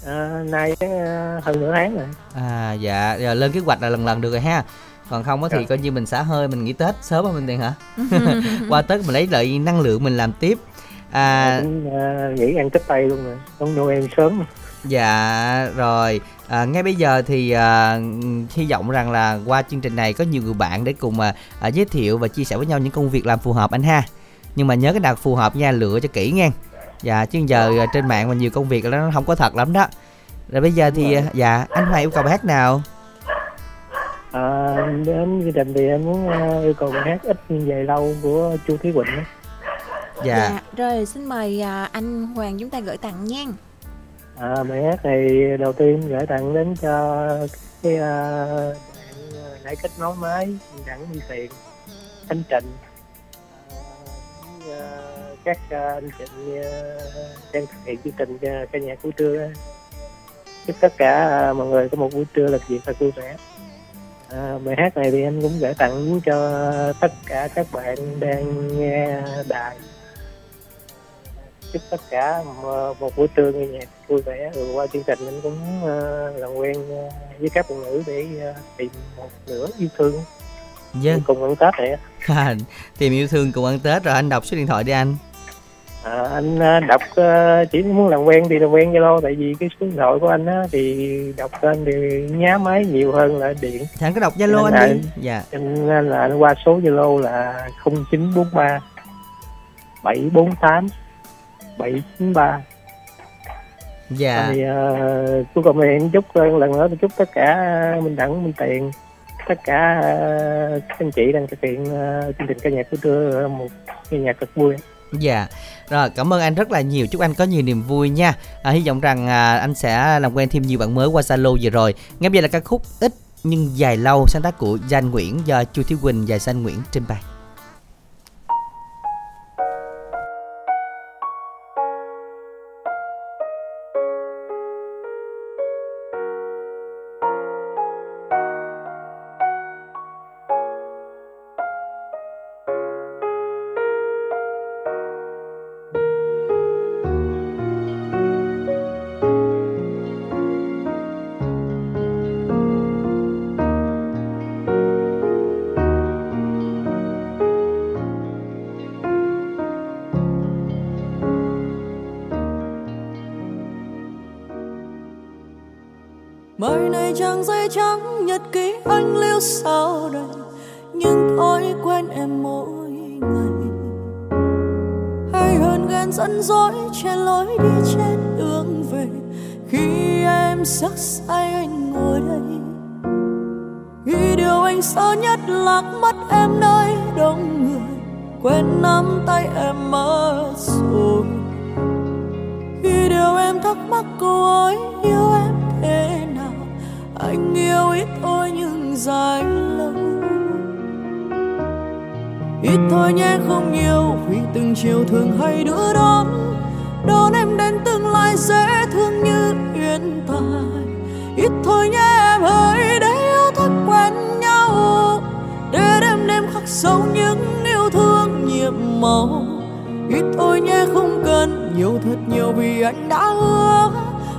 à, nay ờ, hơn nửa tháng rồi À, dạ, giờ lên kế hoạch là lần lần được rồi ha. Còn không á thì Dạ. coi như mình xả hơi mình nghỉ Tết sớm hơn Minh Tuyền hả? Qua Tết mình lấy lại năng lượng mình làm tiếp. À, cũng ờ, nghỉ ăn tết tây luôn rồi nuôi em sớm Dạ rồi À, ngay bây giờ thì à, hy vọng rằng là qua chương trình này có nhiều người bạn để cùng à, à, giới thiệu và chia sẻ với nhau những công việc làm phù hợp anh ha. Nhưng mà nhớ cái nào phù hợp nha, lựa cho kỹ nghe. Dạ chứ giờ à, trên mạng mà nhiều công việc nó không có thật lắm đó. Rồi bây giờ thì à, dạ anh Hoàng yêu cầu bài hát nào? À, đến gia đình thì em muốn uh, yêu cầu bài hát ít dài lâu của Chu Thúy Quỳnh á. Dạ. rồi xin mời à, anh Hoàng chúng ta gửi tặng nha. À, bài hát này đầu tiên gửi tặng đến cho cái uh, bạn uh, nãy kết nối máy đặng đi tiền anh Trịnh à, uh, các uh, anh uh, đang thực hiện chương trình uh, ca nhạc buổi trưa chúc tất cả uh, mọi người có một buổi trưa làm việc thật vui vẻ. À, bài hát này thì anh cũng gửi tặng cho tất cả các bạn đang nghe đài chúc tất cả một, buổi trưa nghe nhạc vui vẻ rồi qua chương trình anh cũng uh, làm quen uh, với các phụ nữ để uh, tìm một nửa yêu thương Vâng. cùng ăn tết này. À, tìm yêu thương cùng ăn Tết rồi anh đọc số điện thoại đi anh. à, anh đọc chỉ muốn làm quen thì làm quen Zalo tại vì cái số điện thoại của anh á thì đọc tên thì nhá máy nhiều hơn là điện Thì anh có đọc Zalo Anh anh đi. anh- Dạ. nên là anh qua số Zalo là 0943 748 793 Dạ. thì uh, cuối cùng thì em chúc uh, lần nữa chúc tất cả Minh Đẳng, Minh Tiền tất cả uh, các anh chị đang thực hiện uh, chương trình ca nhạc của trưa uh, một nghe nhạc thật vui Dạ. Rồi, cảm ơn anh rất là nhiều. Chúc anh có nhiều niềm vui nha. À, hy vọng rằng à, anh sẽ làm quen thêm nhiều bạn mới qua Zalo vừa rồi. Ngay bây giờ là ca khúc ít nhưng dài lâu sáng tác của Danh Nguyễn do Chu Thiếu Quỳnh và Danh Nguyễn trình bày. Anh yêu ít thôi nhưng dài lâu. Ít thôi nhé, không nhiều, vì từng chiều thường hay đưa đón. Đón em đến tương lai dễ thương như hiện tại ít thôi nhé, em ơi, để yêu thói quen nhau. Để đêm đêm khắc sâu những yêu thương nhiệm màu. Ít thôi nhé, không cần nhiều thật nhiều vì anh đã hứa.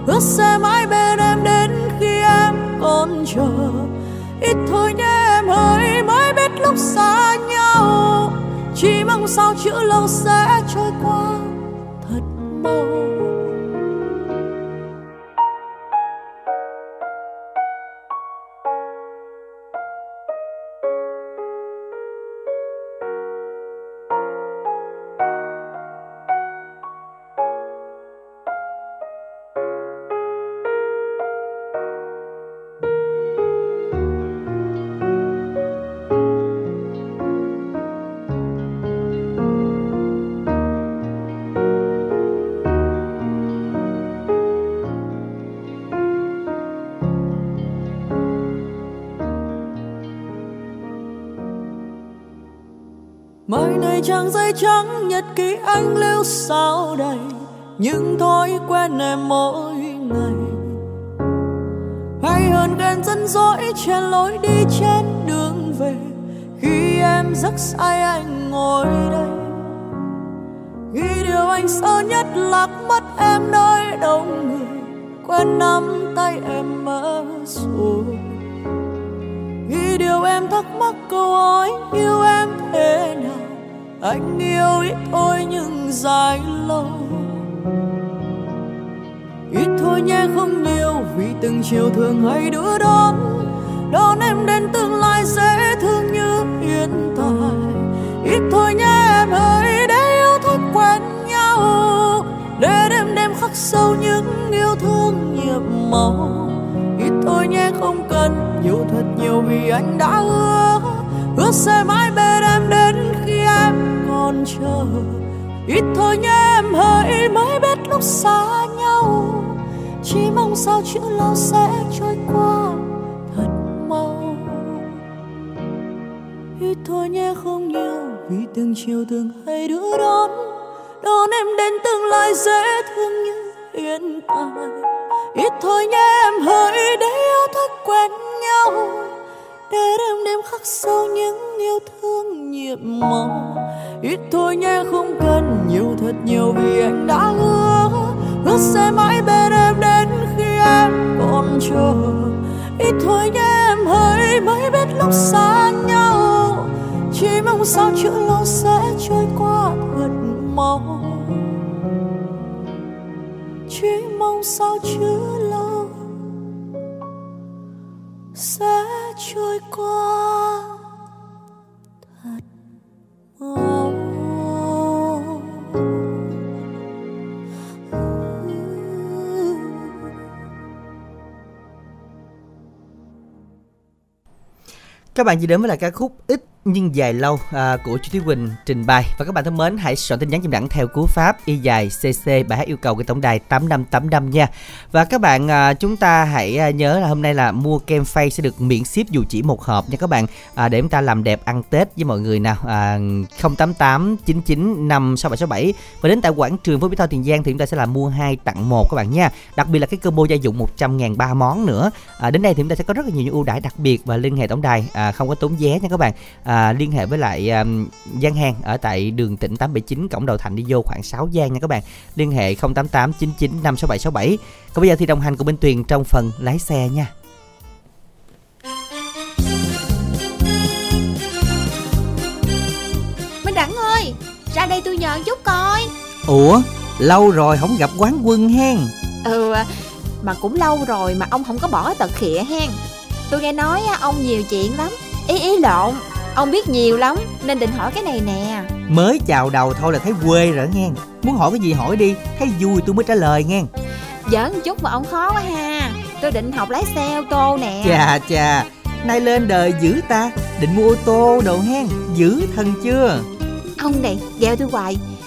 Hứa sẽ mãi bên em đến khi em con chờ. Ít thôi nhé em ơi mới biết lúc xa nhau. Chỉ mong sao chữ lâu sẽ trôi qua. Thật mau trang giấy trắng nhật ký anh lưu sao đầy những thói quen em mỗi ngày. Hay hơn ghen dẫn dỗi trên lối đi trên đường về. Khi em giấc say anh ngồi đây. Ghi điều anh sợ nhất lạc mất em nơi đông người. Quên nắm tay em mơ rồi ghi điều em thắc mắc câu hỏi yêu em thế nào? Anh yêu ít thôi nhưng dài lâu. Ít thôi nhé, không nhiều, vì từng chiều thường hay đưa đón. Đón em đến tương lai dễ thương như hiện tại ít thôi nhé, em ơi, để yêu thôi quen nhau. Để đêm đêm khắc sâu những yêu thương nhiệm màu. Ít thôi nhé, không cần yêu thật nhiều vì anh đã hứa hứa sẽ mãi bên em đến khi em còn chờ. Ít thôi nhé, em hỡi, mới biết lúc xa nhau. Chỉ mong sao chữ lâu sẽ trôi qua thật mau. Ít thôi nhé, không nhiều, vì từng chiều từng hay đưa đón. Đón em đến tương lai dễ thương như hiện tại. Ít thôi nhé, em hỡi, để yêu thói quen nhau để đêm đêm khắc sâu những yêu thương nhiệm màu ít thôi nhé, không cần nhiều, thật nhiều vì anh đã hứa. Hứa sẽ mãi bên em đến khi em còn chờ. Ít thôi nhé, em hỡi mới biết lúc xa nhau. Chỉ mong sao chữ lâu sẽ trôi qua thật mau. Chỉ mong sao chữ trôi qua. Thật mau Các bạn chỉ đến với là ca khúc ít nhưng dài lâu à, của Chu Thúy Quỳnh trình bày. Và các bạn thân mến hãy soạn tin nhắn chim đẳng theo cú pháp y dài cc bài hát yêu cầu cái tổng đài 8585 nha. Và các bạn à, chúng ta hãy à, nhớ là hôm nay là mua kem phay sẽ được miễn ship dù chỉ một hộp nha các bạn. À, để chúng ta làm đẹp ăn tết với mọi người nào à, 088 99 5 6767 và đến tại quảng trường phố Mỹ Tho Tiền Giang thì chúng ta sẽ là mua hai tặng một các bạn nha. Đặc biệt là cái combo gia dụng 100 ngàn ba món nữa. À, đến đây thì chúng ta sẽ có rất là nhiều những ưu đãi đặc biệt và liên hệ tổng đài à, không có tốn vé nha các bạn. À, liên hệ với lại um, gian hàng ở tại đường tỉnh 879 cổng đầu thành đi vô khoảng 6 gian nha các bạn. Liên hệ 088 99 56767 còn bây giờ thì đồng hành cùng bên Tuyền trong phần lái xe nha. Minh Đẳng ơi Ra đây tôi nhờ chút coi. Ủa lâu rồi không gặp quán quân hen Ừ Mà cũng lâu rồi mà ông không có bỏ tật khịa hen Tôi nghe nói á, ông nhiều chuyện lắm. Ý ý lộn Ông biết nhiều lắm Nên định hỏi cái này nè. Mới chào đầu thôi là thấy quê rồi nghe. Muốn hỏi cái gì hỏi đi thấy vui tôi mới trả lời nghe. Giỡn chút mà ông khó quá ha. Tôi định học lái xe ô tô nè. Chà chà. Nay lên đời dữ ta. Định mua ô tô đồ hen dữ thần chưa? Ông này gheo tôi hoài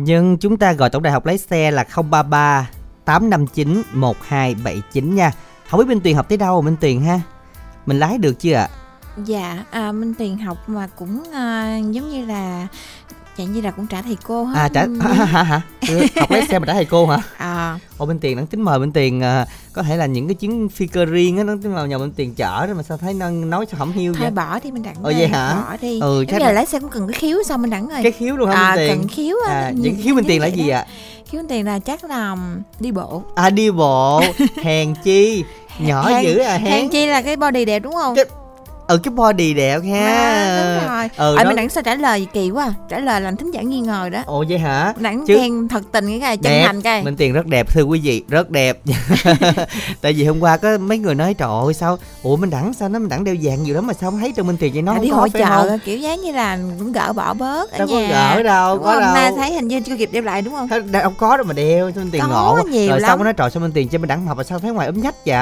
Nhưng chúng ta gọi tổng đài học lái xe là 033 859 1279 nha. Không biết Minh Tuyền học tới đâu Minh Tuyền ha? Mình lái được chưa ạ? Dạ, à, Minh Tuyền học mà cũng à, giống như là dạng như là cũng trả thầy cô hết. À trả hả hả hả? Ừ, học lái xe mà trả thầy cô hả? À, Ồ bên tiền đang tính mời bên tiền à, có thể là những cái chuyến phi cơ riêng á nó tính vào nhờ bên tiền chở đó mà sao thấy nó nói sao không hiu thôi vậy? bỏ đi mình đặng Ồ, vậy hả? Bỏ đi. Ừ, chắc là- lái xe cũng cần cái khiếu sao mình đặng rồi. Cái khiếu luôn hả à, bên tiền? cần khiếu á. À, những khiếu bên tiền là gì ạ? Khiếu bên tiền là chắc là đi bộ. À đi bộ, hèn chi, nhỏ Hèn- dữ à hèn. Hèn chi là cái body đẹp đúng không? Cái- ừ cái body đẹp ha. À, đúng rồi. Ừ, ờ đó- mình đẳng sao trả lời kỳ quá à. trả lời làm thính giả nghi ngờ đó. Ồ vậy hả? Đẳng Chứ- khen thật tình cái cái chân đẹp. thành cái Minh Tiền rất đẹp thưa quý vị rất đẹp. Tại vì hôm qua có mấy người nói trời ơi sao? Ủa Minh Đẳng sao nó Minh Đẳng đeo vàng nhiều lắm mà sao không thấy trong Minh Tiền vậy? Nó à, đi hội chợ kiểu dáng như là cũng gỡ bỏ bớt ở đâu có gỡ đâu Đúng có không? đâu. Nay thấy hình như chưa kịp đem lại đúng không? Đâu có đâu mà đeo cho Minh Tiền Có ngộ nhiều rồi lắm. sao có nói trời sao Minh Tiền cho Minh Đẳng mập mà sao thấy ngoài ấm nhách vậy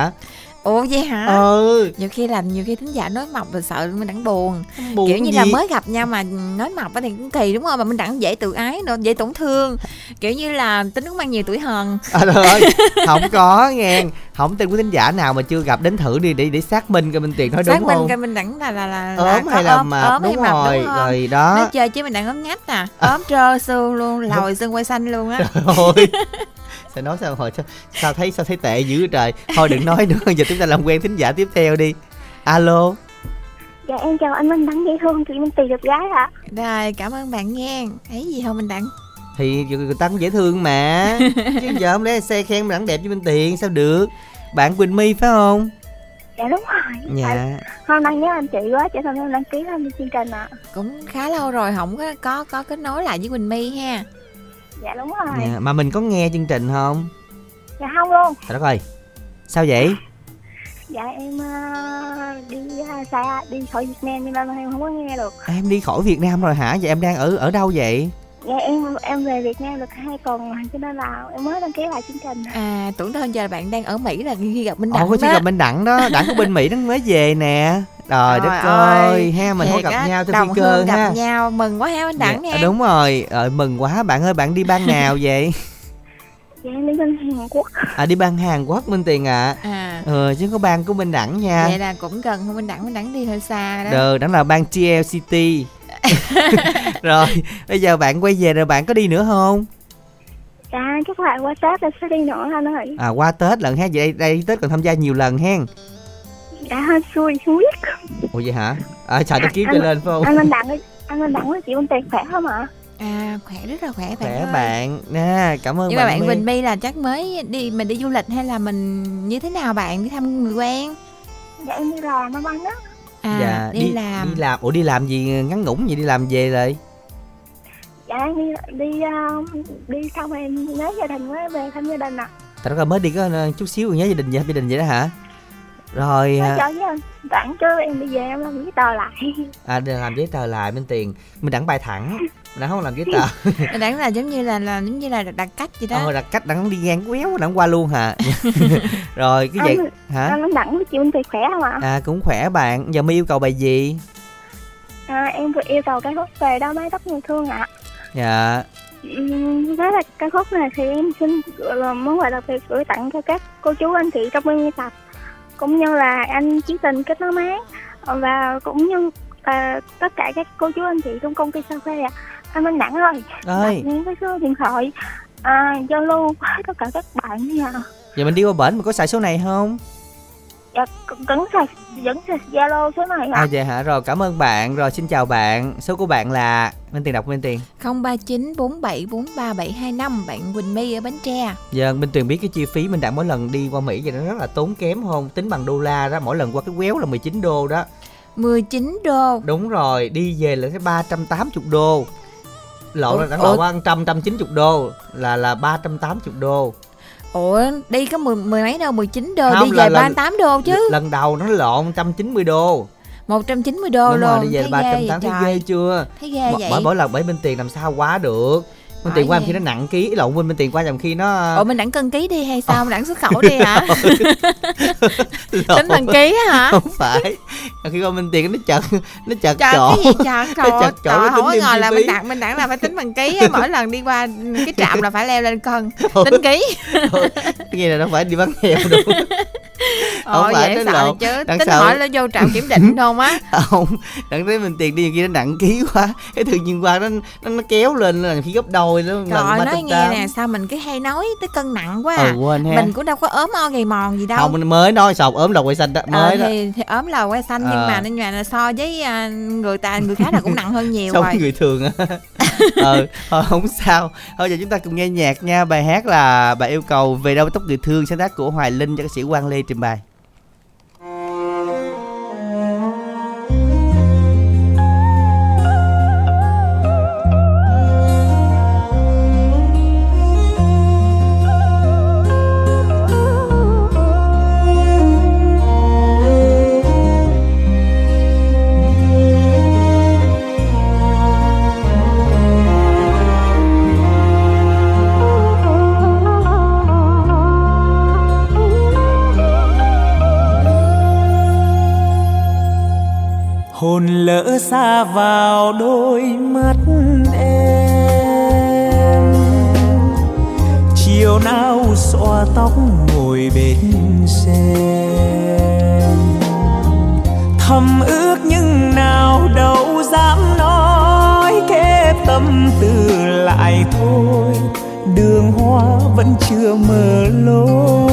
ủa vậy hả? Ừ. Nhiều khi là nhiều khi thính giả nói mập rồi sợ mình đẳng buồn. Buồn kiểu như gì? là mới gặp nhau mà nói á thì cũng kỳ đúng không? Mà mình đẳng dễ tự ái nữa dễ tổn thương. Kiểu như là tính cũng mang nhiều tuổi hờn. À, ơi không có nghe. Không tên quý thính giả nào mà chưa gặp đến thử đi để để xác minh coi Minh Tiền nói xác đúng minh không? coi mình đẳng là là là ốm hay là ốm, mập? ốm hay đúng mập rồi đúng không? rồi nói đó chơi chứ mình đẳng ốm nhách à. Ốm trơ xương luôn lòi xương quay xanh luôn á sao nói sao hồi sao, sao thấy sao thấy tệ dữ trời? Thôi đừng nói nữa giờ chúng ta làm quen thính giả tiếp theo đi. Alo. Dạ em chào anh Minh Đăng dễ thương chị Minh Tì được gái ạ. Rồi cảm ơn bạn nghe thấy gì không mình đẳng thì người ta cũng dễ thương mà. Chứ giờ không lẽ xe khen mình đẳng đẹp với minh tiền sao được? Bạn quỳnh my phải không? Dạ đúng rồi. Dạ. Hôm nay nhớ anh chị quá cho nên em đăng ký tham gia chương trình ạ. Cũng khá lâu rồi không có có có kết nối lại với Quỳnh My ha dạ đúng rồi. Dạ mà mình có nghe chương trình không? Dạ không luôn. Trời đất ơi sao vậy? Dạ em ờ, đi uh, xa đi khỏi Việt Nam nên là em không có nghe được. Em đi khỏi việt nam rồi hả? Vậy em đang ở ở đâu vậy dạ em em về Việt Nam được hai tuần cho nên là em mới đăng ký lại chương trình. À tưởng đâu giờ bạn đang ở Mỹ là khi gặp Minh ồ Đẳng có chỉ đó. Gặp bên đẳng đó đẳng của bên mỹ nó mới về nè. Trời đất ơi, ơi ha mình không gặp á, nhau trên đồng phi cơ hương ha. gặp nhau mừng quá ha Minh Đẳng Dạ, nha đúng rồi ờ, mừng quá bạn ơi bạn đi ban nào vậy? Dạ em đi bên Hàn Quốc. À đi ban hàn quốc minh tiền ạ. À. Ờ chứ có ban của minh đẳng nha. Vậy là cũng gần hơn Minh Đẳng Minh Đẳng đi hơi xa đó. Được, đó là bang TLCT Rồi, bây giờ bạn quay về rồi bạn có đi nữa không? dạ chắc là qua Tết em sẽ đi nữa anh ơi À qua Tết lần ha, vậy đây, đây Tết còn tham gia nhiều lần hen dạ hơi xui không biết Ủa vậy hả? À trời tôi kiếm cho lên phải không? anh Minh Đặng anh Minh Đặng với chị Minh Tiền khỏe không ạ à khỏe rất là khỏe bạn Khỏe ơi. bạn nè, cảm ơn nhưng mà bạn. Quỳnh My là chắc mới đi mình đi du lịch hay là mình như thế nào bạn đi thăm người quen dạ em đi làm ở anh á à dạ, đi, làm. Đi làm, ủa đi làm gì? Ngắn ngủn vậy đi làm về rồi? dạ đi đi uh, đi xong em nhớ gia đình mới về thăm gia đình ạ. Tại đó mới đi có ờ, chút xíu nhớ gia đình vậy, gia đình vậy đó hả? Rồi, nói à, cho với anh đặng chứ em đi về em làm giấy tờ lại. À đi làm giấy tờ lại bên tiền. Mình đẳng bài thẳng Đẳng không làm giấy tờ. Đẳng là giống như là là giống như là đặt cách gì đó. Ờ, đặt cách đẳng đi ngang quéo đẳng qua luôn hả? Rồi, cái vậy hả? anh Đặng chị Minh Tiền khỏe không ạ? À cũng khỏe bạn, giờ mới yêu cầu bài gì? à, em vừa yêu cầu cái khúc về đó mái tóc người thương ạ. Dạ, với là ca khúc này thì em xin gọi là món quà đặc biệt gửi tặng cho các cô chú anh chị trong ban biên tập. Cũng như là anh chí tình kết nối mát và cũng như à, tất cả các cô chú anh chị trong công ty cà phê ạ anh Minh Đẳng ơi ơi, những cái số điện thoại à, giao lưu với tất cả các bạn nha. Giờ mình đi qua bển mình có xài số này không? dạ, vẫn xài vẫn xài zalo số này ạ. À dạ hả, rồi cảm ơn bạn, rồi xin chào bạn. Số của bạn là, Minh Tiền đọc Minh Tiền. 0394743725 bạn Quỳnh My ở Bến Tre. Giờ Minh Tiền biết cái chi phí mình đã mỗi lần đi qua Mỹ vậy nó rất là tốn kém không? Tính bằng đô la đó, mỗi lần qua cái quéo là 19 đô đó. 19 đô. Đúng rồi, đi về là cái 380 đô Lộn ủa? lộn qua 100, 190 đô Là là 380 đô. Ủa đi có mười, mười mấy đô 19 đô Không, đi là- về là- 38 đô chứ. Lần đầu nó lộn 190 đô. 190 đô Đúng luôn rồi, đi về thấy là ghê 380 vậy thấy ghê chưa? Thấy ghê vậy. mỗi mỗi lần bảy bên tiền làm sao quá được Bởi tiền qua vậy. khi nó nặng ký. Lộn bên bên tiền qua nhầm khi nó Ủa mình đẳng cân ký đi hay sao? Mình đẳng xuất khẩu đi hả? Tính bằng ký hả? Không phải. Khi qua bên tiền nó chật nó chật chỗ. cái gì trời trời chặt chỗ nó tính thêm là mình đẳng mình đẳng là phải tính bằng ký mỗi lần đi qua cái trạm là phải leo lên cân. Tính ký. Nghe là nó phải đi bán heo đúng Không phải sợ lộn. chứ. Đằng tính sau- hỏi là vô trạm kiểm định không á không đặng thấy bên tiền đi kia nó nặng ký quá. Cái tự nhiên qua nó nó, nó kéo lên là khi gấp đôi trời ba nói nghe nè sao mình cái hay nói tới cân nặng quá à. ừ quên ha. Mình cũng đâu có ốm o gầy mòn gì đâu. Không mình mới nói sọc ốm đầu quay xanh đó Ờ, mới đó. thì, thì ốm lầu quay xanh nhưng Ờ. mà nên là so với à, người ta người khác là cũng nặng hơn nhiều sống rồi. người thường ờ thôi không sao. Thôi giờ chúng ta cùng nghe nhạc nha. Bài hát là bài yêu cầu về đâu tóc người thương sáng tác của hoài linh cho ca sĩ quang lê trình bày lỡ xa vào đôi mắt em. Chiều nào xõa tóc ngồi bên xe thầm ước nhưng nào đâu dám nói, kép tâm tư lại thôi. Đường hoa vẫn chưa mở lối.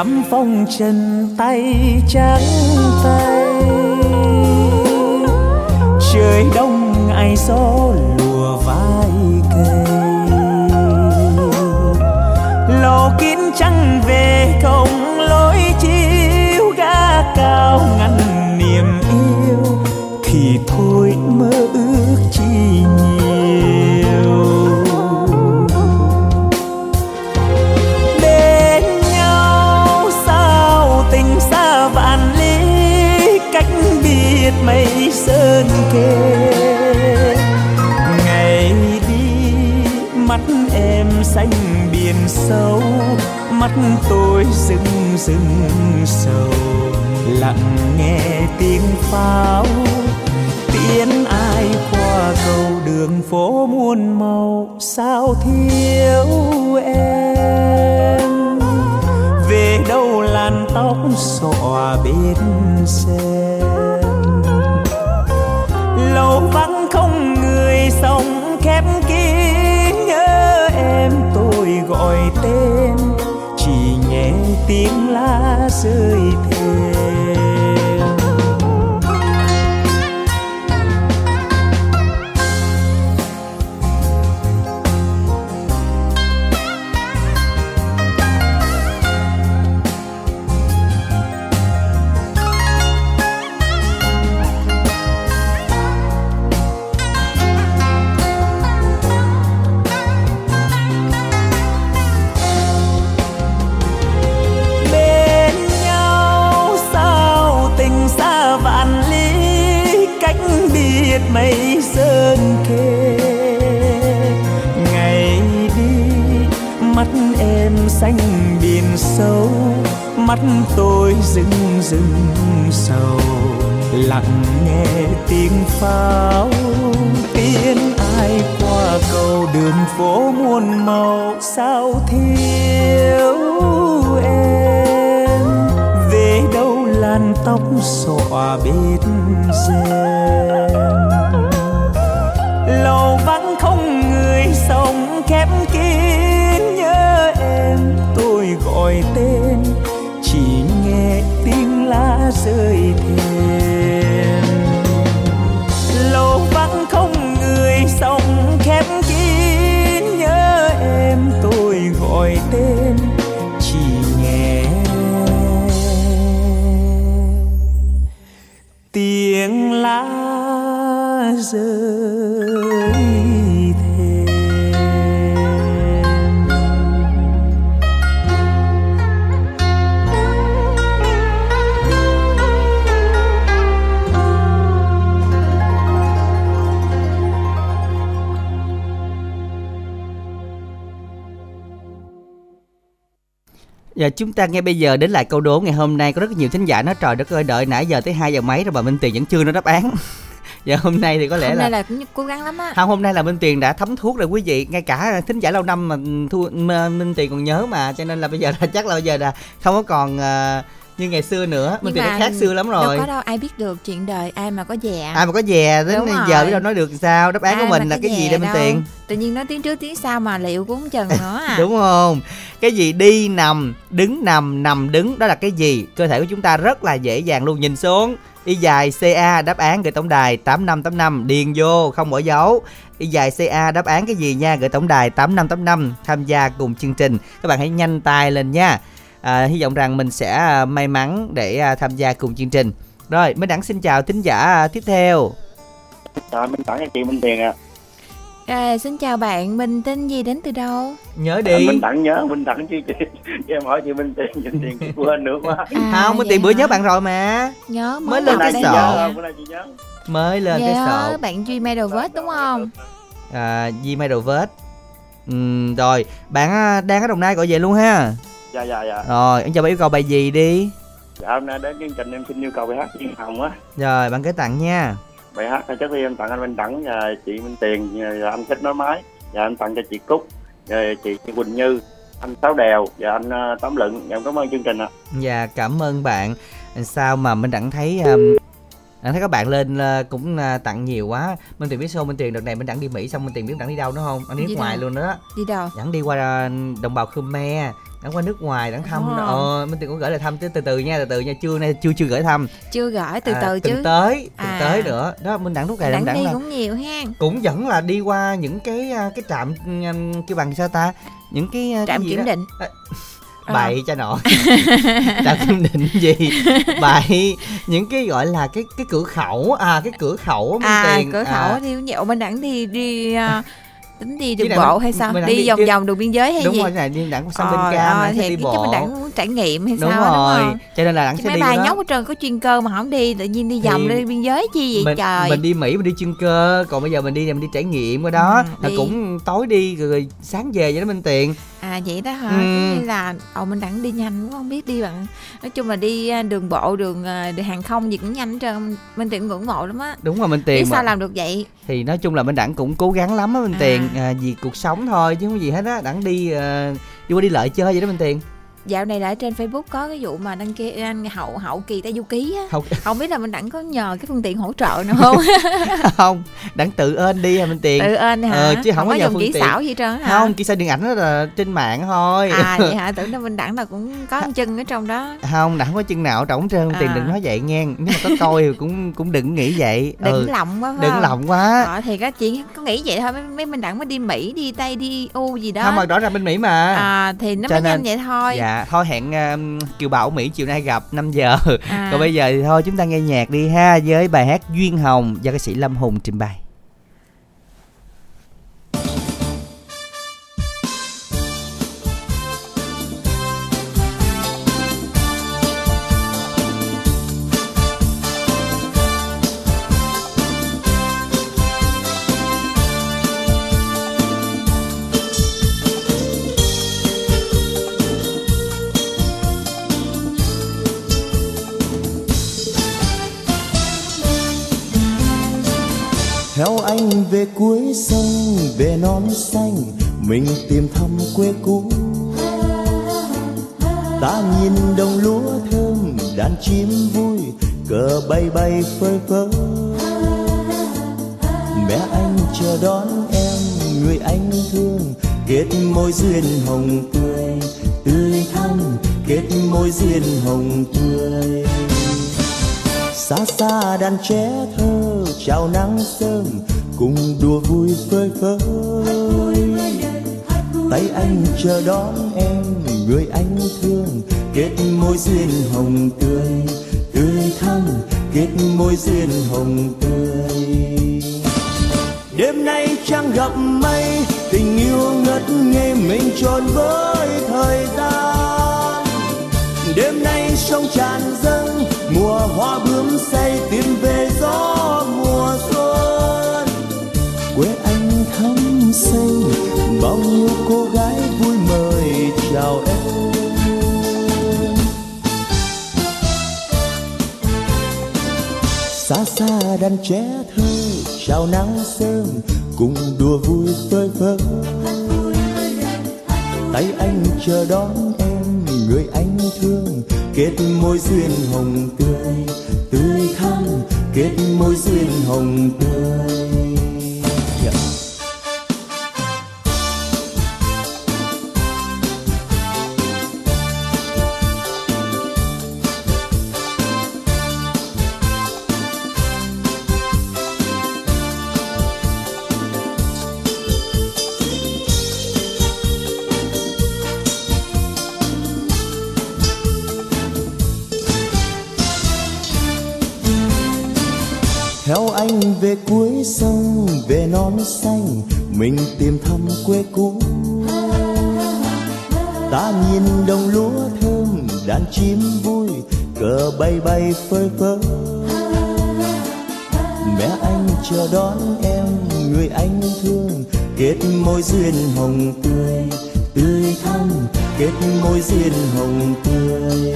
Ngắm phong trần tay trắng tay. Trời đông, ai gió lùa vai cây lò kín trăng về không lối chiếu ga cao mây sơn kề. Ngày đi, mắt em xanh biển sâu, mắt tôi rừng rừng sầu. Lặng nghe tiếng pháo, tiếng ai qua cầu đường phố muôn màu. Sao thiếu em? Về đâu làn tóc xõa bên xe? Lâu vắng không người sống khép kín, nhớ em tôi gọi tên, chỉ nghe tiếng lá rơi thềm. Và chúng ta nghe bây giờ đến lại câu đố ngày hôm nay. Có rất nhiều thính giả nói trời đất ơi đợi nãy giờ tới 2 giờ mấy rồi bà Minh Tiền vẫn chưa nói đáp án. Giờ hôm nay thì có lẽ hôm là nay là cũng cố gắng lắm á. Không hôm nay là Minh Tiền đã thấm thuốc rồi quý vị. Ngay cả thính giả lâu năm mà thu Minh Tiền còn nhớ mà cho nên là bây giờ là chắc là bây giờ là không có còn ờ, như ngày xưa nữa. Tiền đã khác xưa lắm rồi. đâu có đâu ai biết được chuyện đời ai mà có già. Ai mà có dè đến Đúng giờ biết đâu nói được sao đáp án của Ai mình mà là cái gì Minh đâu. Tiền? Tự nhiên nói tiếng trước tiếng sau mà liệu cũng chừng nữa à. Đúng không? Cái gì đi nằm đứng nằm nằm đứng đó là cái gì? Cơ thể của chúng ta rất là dễ dàng luôn. Nhìn xuống. Y dài ca đáp án gửi tổng đài tám năm tám năm. Điền vô không bỏ dấu. Y dài ca đáp án cái gì nha? Gửi tổng đài tám năm tám năm. Tham gia cùng chương trình. Các bạn hãy nhanh tay lên nha à, hy vọng rằng mình sẽ à, may mắn để à, tham gia cùng chương trình rồi mới đẳng xin chào thính giả à, tiếp theo Rồi mình tặng cho chị Minh Tiền à. à, xin chào bạn mình tên gì đến từ đâu nhớ à đi mình tặng nhớ, mình tặng chứ chị. Em hỏi chị Minh Tiền, Minh Tiền chị quên nữa quá. à, không mới vậy tiền bữa hả? nhớ bạn rồi mà nhớ mới lên cái sổ. mới lên cái nhớ sổ bạn duy Meadowvest đúng không à, Gmail vết Ừm, rồi bạn à, đang ở đồng nai gọi về luôn ha Dạ dạ dạ. rồi anh cho bạn yêu cầu bài gì đi? Dạ hôm nay đến chương trình em xin yêu cầu bài hát Duyên Hồng á. Rồi bạn gửi tặng nha. Bài hát khi em tặng anh Minh Đẳng và chị Minh Tiền và anh Thích Nói Máy và em tặng cho chị Cúc và chị Quỳnh Như anh Sáu Đèo và anh ờ, Tóm Lựng. Em cảm ơn chương trình ạ. Dạ cảm ơn bạn. Sao mà mình đặng thấy um, Đặng thấy các bạn lên ờ, cũng ờ, tặng nhiều quá. Minh Tiền biết sao Minh Tiền đợt này mình đặng đi Mỹ xong Minh Tiền biết đặng đi đâu nữa không? Anh đi nước ngoài luôn đó. Đi đâu? Đặng đi qua ờ, đồng bào Khmer Đặng qua nước ngoài đặng thăm. Wow. ờ, Minh Tiền cũng gửi lời thăm từ từ từ nha từ từ nha. Chưa nay chưa chưa gửi thăm. Chưa gửi từ À, từ tuần chứ. tới À. tới nữa. Đó Minh đặng lúc này đặng đặng đi là cũng nhiều ha. cũng vẫn là đi qua những cái à, cái trạm um, kêu bằng sao ta? Những cái à, cái trạm gì kiểm đó. định. À, Ờ. bậy cha nội trạm kiểm định gì? Bậy. Những cái gọi là cái cái cửa khẩu à cái cửa khẩu Minh à tiền. cửa khẩu à, đi nhậu bên đẳng đi đi à, tính đi đường bộ hay sao? đi đi vòng chứ- vòng đường biên giới hay đúng gì? rồi này đi đặng sang bên Ờ, cam ờ, đặng sẽ thì đi bộ mình đẳng muốn trải nghiệm hay đúng sao rồi đúng không? cho nên là chứ sẽ mấy đi bà nhóc ở trơn có chuyên cơ mà không đi tự nhiên đi vòng lên biên giới chi vậy mình, trời? mình đi Mỹ mình đi chuyên cơ còn bây giờ mình đi mình đi trải nghiệm qua đó Ừ, là cũng tối đi rồi, sáng về vậy đó Minh Tiền à vậy đó hả? Ừ. Như là ồ mình đẳng đi nhanh cũng không biết đi bằng nói chung là đi à, đường bộ đường, à, đường hàng không gì cũng nhanh hết trơn mình tiện ngưỡng mộ lắm á. Đúng rồi Minh biết Tiền sao làm được vậy? Thì nói chung là bên đẳng cũng cố gắng lắm á Minh À. Tiền à, vì cuộc sống thôi chứ không có gì hết á đẳng đi à, đi qua đi lợi chơi vậy đó Minh Tiền dạo này là ở trên Facebook có cái vụ mà đăng ký anh hậu hậu kỳ ta du ký á. Không. Không biết là mình đẳng có nhờ cái phương tiện hỗ trợ nào không? Không đẳng tự ơn đi à Minh Tiền? Tự ơn hả? Ờ, chứ không có nhờ dùng kỹ tiện. xảo gì trơn hả? Không kỹ sư điện ảnh đó là trên mạng thôi. À vậy hả? Tưởng đâu mình đẳng là cũng có một chân ở trong đó. Không đẳng có chân nào trỏng trơn. Minh Tiền À. đừng nói vậy nghe nếu mà có coi thì cũng cũng đừng nghĩ vậy. Đừng ừ, lòng quá đừng không? lòng quá. Ờ, thì các chị có nghĩ vậy thôi. Mấy, mấy mình đẳng mới đi mỹ đi tây đi u gì đó. Không mà rõ ràng bên Mỹ mà. À, thì nó Cho mới nên- nhanh vậy thôi. Dạ thôi hẹn um, Kiều Bảo Mỹ chiều nay gặp 5 giờ. À, còn bây giờ thì thôi chúng ta nghe nhạc đi ha với bài hát Duyên Hồng do ca sĩ Lâm Hùng trình bày theo anh về cuối sông, về non xanh, mình tìm thăm quê cũ. Ta nhìn đồng lúa thơm, đàn chim vui, cờ bay bay phơi phới. Mẹ anh chờ đón em, người anh thương, kết môi duyên hồng tươi. Tươi thắm, kết môi duyên hồng tươi. Xa xa đàn trẻ thơ chào nắng sớm, cùng đùa vui phơi phới. Tay anh chờ đón em, người anh thương. Kết môi duyên hồng tươi tươi thắm. Kết môi duyên hồng tươi. Đêm nay trăng gặp mây, tình yêu ngất ngây mình tròn với thời gian. Đêm nay sông tràn dâng mùa hoa bướm say tìm về gió mùa xuân. Quê anh thắm xanh, bao nhiêu cô gái vui mời chào em. Xa xa đàn trẻ thơ, chào nắng sớm, cùng đùa vui phơi phới tay anh chờ đón em người anh thương, kết môi duyên hồng tươi. Tươi thắm, kết môi duyên hồng tươi. Xanh mình tìm thăm quê cũ. Ta nhìn đồng lúa thơm, đàn chim vui, cờ bay bay phơi phới. Mẹ anh chờ đón em, người anh thương, kết môi duyên hồng tươi. Tươi thắm, kết môi duyên hồng tươi.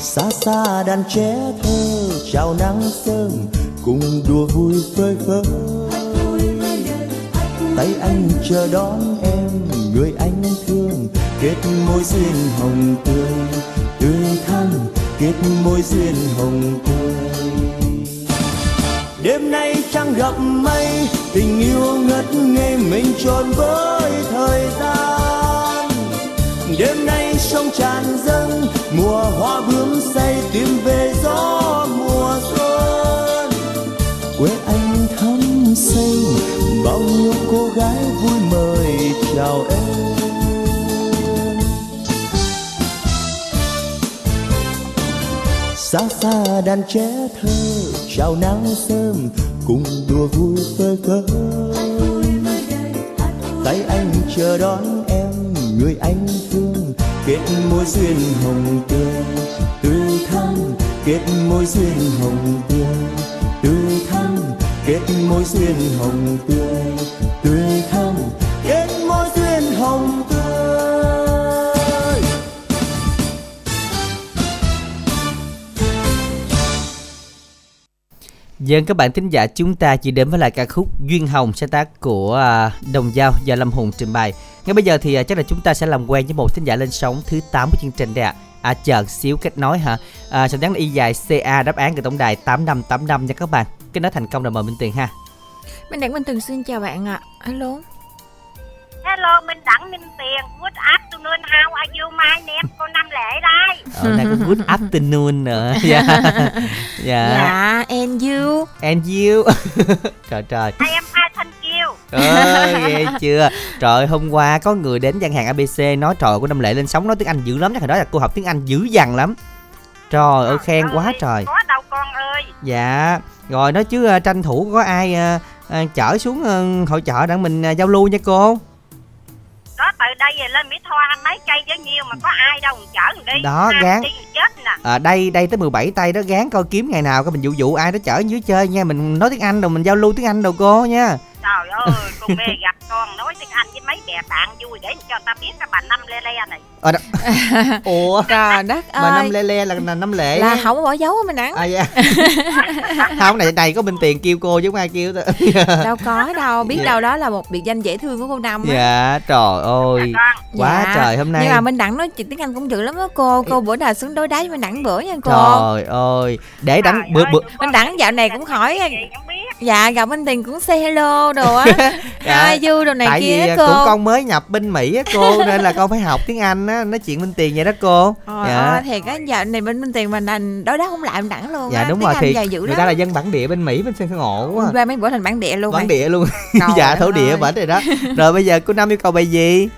Xa xa đàn trẻ thơ, chào nắng sớm, cùng đùa vui phơi phới tay anh chờ đón em, người anh thương. Kết môi duyên hồng tươi tươi thắm. Kết môi duyên hồng tươi. Đêm nay trăng gặp mây, tình yêu ngất ngây mình tròn với thời gian. Đêm nay sông tràn dâng, mùa hoa bướm say tìm về gió mùa xuân. Thắm bao nhiêu cô gái vui mời chào em. Xa xa đàn trẻ thơ, chào nắng sớm, cùng đùa vui phơi phới. Tay anh chờ đón em, người anh thương, kết môi duyên hồng tươi. Tươi thắm, kết môi duyên hồng tươi kết môi duyên hồng tươi tươi thắm kết môi duyên hồng tươi Dân các bạn thính giả chúng ta chỉ đến với lại ca khúc Duyên Hồng sáng tác của à, Đồng Giao do Lâm Hùng trình bày. Ngay bây giờ thì à, chắc là chúng ta sẽ làm quen với một thính giả lên sóng thứ 8 của chương trình đây ạ. À. à chờ xíu kết nối hả? À, sẽ nhắn là y dài CA đáp án từ tổng đài 8585 nha các bạn. Kết nối thành công rồi mời Minh Tiền ha. Minh Đẳng Minh Tường xin chào bạn ạ. À. Alo. Hello, Minh Đẳng Minh Tiền, good afternoon, how are you, my name, cô Năm Lệ đây. Ờ, nay có good afternoon nữa. Dạ. dạ. Dạ, and you. And you. trời trời. I am I thank you. Ơi, ghê chưa? Trời hôm qua có người đến gian hàng ABC nói trời của Năm Lệ lên sóng nói tiếng Anh dữ lắm, chắc hồi đó là cô học tiếng Anh dữ dằn lắm. Trời ơi khen quá trời. Có đâu con ơi. Dạ. Rồi nói chứ uh, tranh thủ có ai uh, uh, chở xuống uh, hội chợ để mình uh, giao lưu nha cô đó từ đây về lên mỹ thoa mấy cây chứ nhiều mà có ai đâu chở đi đó gán đi chết nè à, đây đây tới 17 tay đó gán coi kiếm ngày nào coi mình dụ dụ ai đó chở dưới chơi nha mình nói tiếng anh rồi mình giao lưu tiếng anh đâu cô nha trời ơi con mê gặp con nói tiếng anh với mấy bè bạn vui để cho ta biết cái bà năm lê lê này ờ, đ... ủa? Trời đất ơi bà năm lê lê là, là năm lệ là không bỏ dấu mình ăn à dạ. Không này này có bên tiền kêu cô chứ không ai kêu đâu có đâu biết dạ. đâu đó là một biệt danh dễ thương của cô năm á. Dạ trời ơi. Dạ, quá dạ. trời hôm nay nhưng mà minh đẳng nói chuyện tiếng anh cũng dữ lắm đó cô. Cô bữa nào xuống đối đá với minh đẳng bữa nha cô. Trời ơi. Để đẳng bữa bữa minh đẳng dạo này cũng hỏi dạ gặp minh tiền cũng say hello đồ á. Dạ. hi you đồ này tại kia vì cô. cũng con mới nhập bên mỹ á cô nên là con phải học tiếng anh á nói chuyện bên tiền vậy đó cô. Ờ, dạ. ờ, thiệt á giờ này bên bên tiền mình thành đối đáp không lại mình đẳng luôn dạ á. đúng tiếng rồi thì người ta là dân bản địa bên mỹ bên sân ngộ quá. Qua mấy bữa thành bản địa luôn bản địa luôn. Dạ thổ địa bản rồi đó. Rồi bây giờ cô năm yêu cầu bài gì?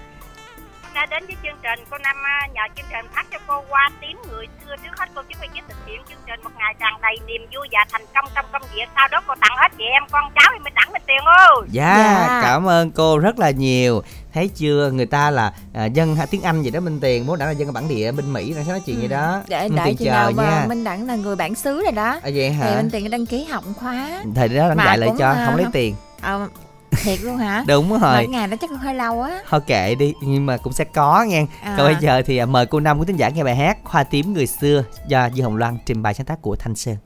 Đã đến với chương trình cô năm nhờ chương trình phát cho cô qua tím người xưa trước hết cô chúc chị thực hiện chương trình một ngày tràn đầy niềm vui và thành công trong công việc. Sau đó cô tặng hết chị em con cháu thì mình đẳng mình tiền ơi dạ, dạ. cảm ơn cô rất là nhiều. Thấy chưa người ta là à, dân tiếng anh gì đó minh tiền muốn đã là dân bản địa bên mỹ đang nói chuyện ừ. gì đó. Để đợi chừng nào mà minh đẳng là người bản xứ rồi đó. À, vậy hả? thì minh tiền đăng ký học khóa. Thời đó đăng dạy lại cho không lấy tiền. à, thiệt luôn hả? Đúng rồi. Mỗi ngày nó chắc hơi lâu á. Thôi kệ đi nhưng mà cũng sẽ có nha. À. còn bây giờ thì à, mời cô năm của tính giả nghe bài hát hoa tím người xưa do dư hồng loan trình bày sáng tác của thanh sơn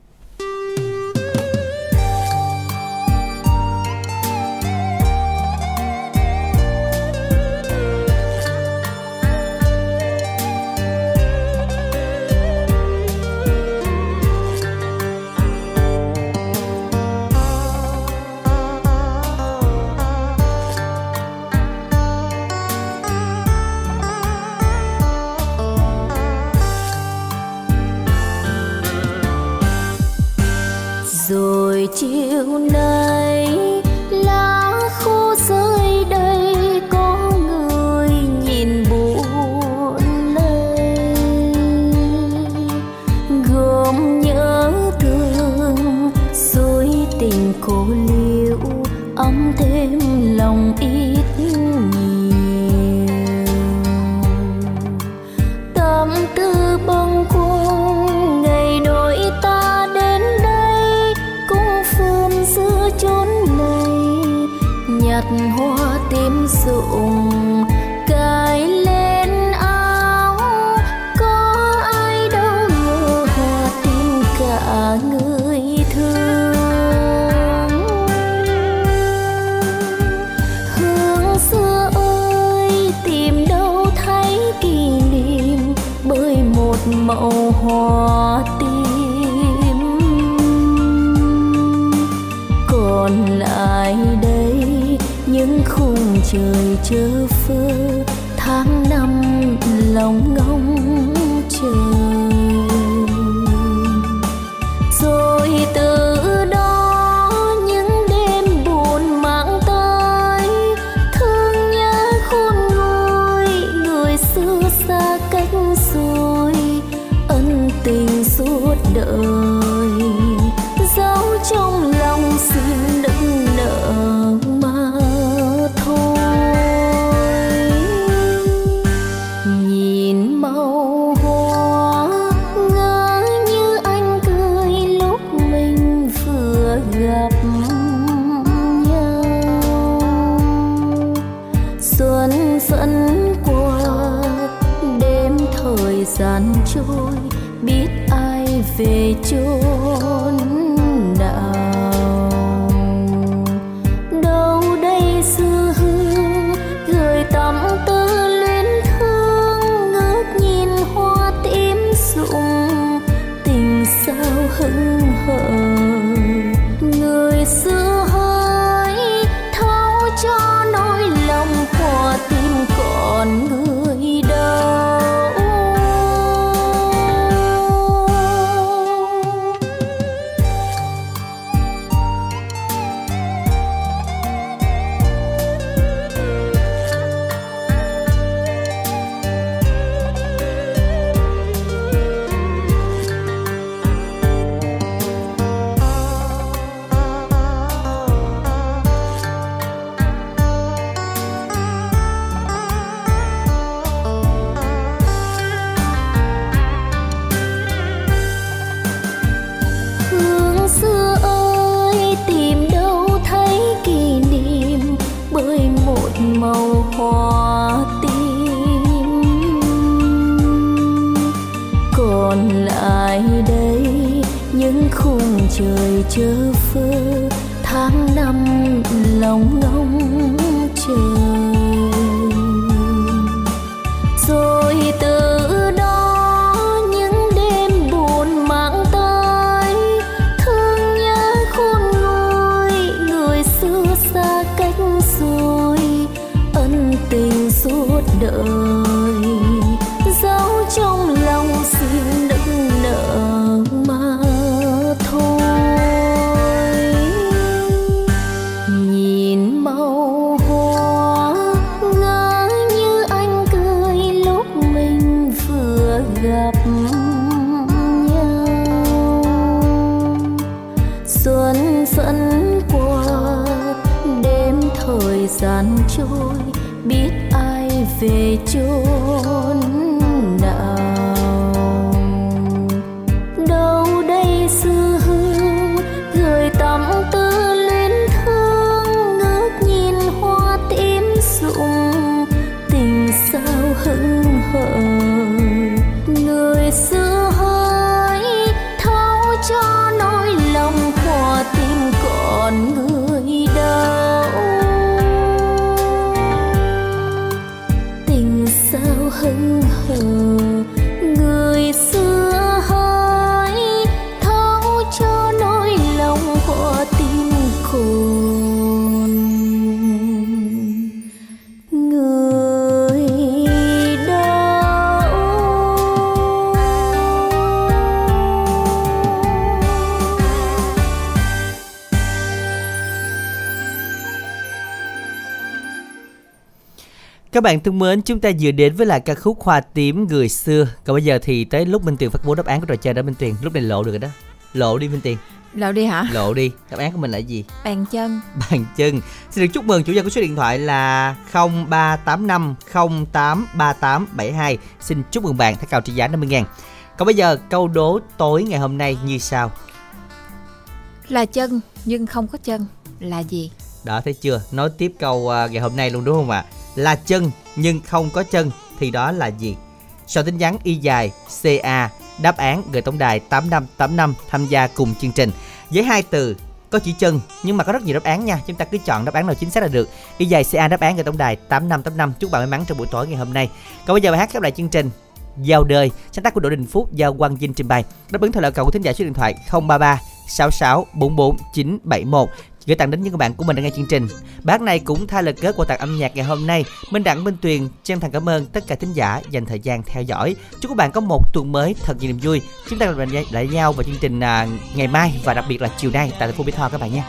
Các bạn thân mến, chúng ta vừa đến với lại ca khúc Hoa tím người xưa. Còn bây giờ thì tới lúc Minh Tuyền phát bố đáp án của trò chơi đó Minh Tuyền. Lúc này lộ được rồi đó. Lộ đi Minh Tuyền, Lộ đi hả? lộ đi. Đáp án của mình là gì? Bàn chân. Bàn chân. Xin được chúc mừng chủ nhân của số điện thoại là 0385 083872. Xin chúc mừng bạn thẻ cào trị giá 50 ngàn. Còn bây giờ câu đố tối ngày hôm nay như sau. Là chân nhưng không có chân là gì? Đó thấy chưa? Nói tiếp câu à, ngày hôm nay luôn đúng không ạ? Là chân, nhưng không có chân, thì đó là gì? Soạn tin nhắn y dài CA đáp án gửi tổng đài 8585 tham gia cùng chương trình. Với hai từ, có chữ chân, nhưng mà có rất nhiều đáp án nha. Chúng ta cứ chọn đáp án nào chính xác là được. Y dài CA đáp án gửi tổng đài 8585. Chúc bạn may mắn trong buổi tối ngày hôm nay. Còn bây giờ bài hát khép lại chương trình Giao đời, sáng tác của Đỗ Đình Phúc, do Quang Vinh trình bày đáp ứng theo lời cầu của thính giả số điện thoại 033 66 44 971 gửi tặng đến những bạn của mình đang nghe chương trình. Bác này cũng thay lời kết của tặng âm nhạc ngày hôm nay. Minh Đặng, Minh Tuyền chân thành cảm ơn tất cả thính giả dành thời gian theo dõi. Chúc các bạn có một tuần mới thật nhiều niềm vui. Chúng ta gặp lại nhau vào chương trình à, ngày mai và đặc biệt là chiều nay tại thành phố Mỹ Tho các bạn nhé.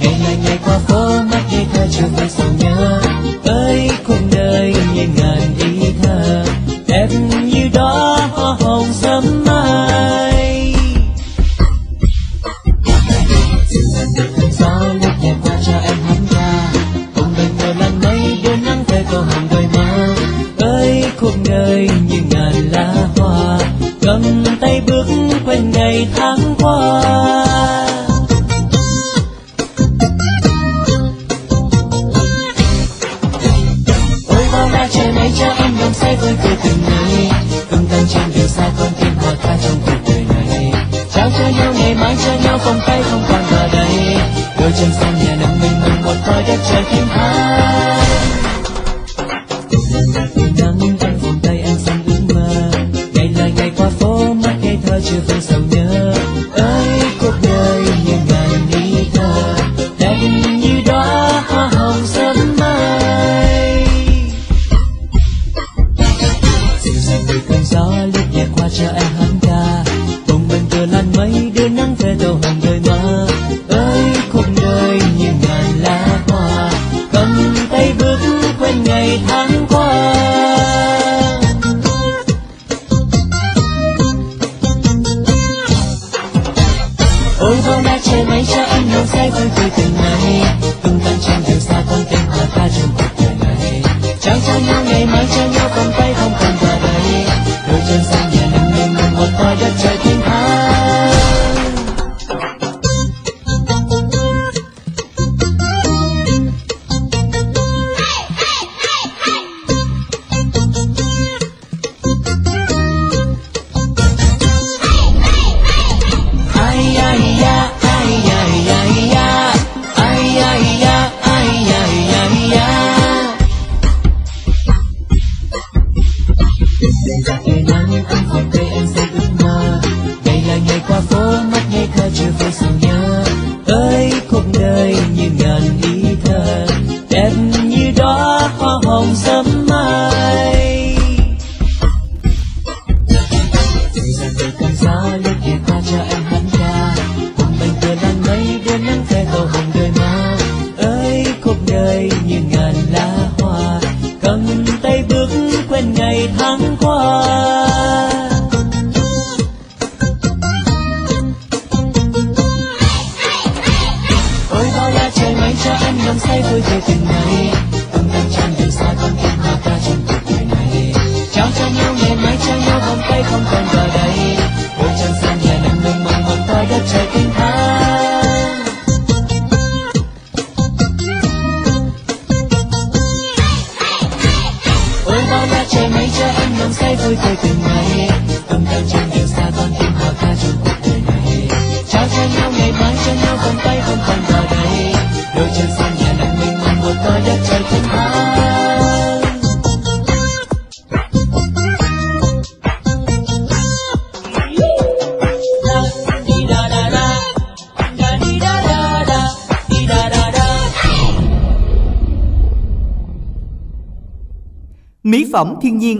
Ngày ngày ngày qua phố, mắt nghe ta chiều về sầu nhớ hòa cầm tay bước quanh ngày tháng qua. Ôi, bao la trời này cho em làm say vui cuộc tình này cùng tan trên đường xa con tim hòa tha trong cuộc đời này. Trao cho nhau ngày mai, cho nhau vòng tay không còn ở đây. Đôi chân xanh nhà nắng mênh mông, một coi đất trời thêm hai. Nắng something, something.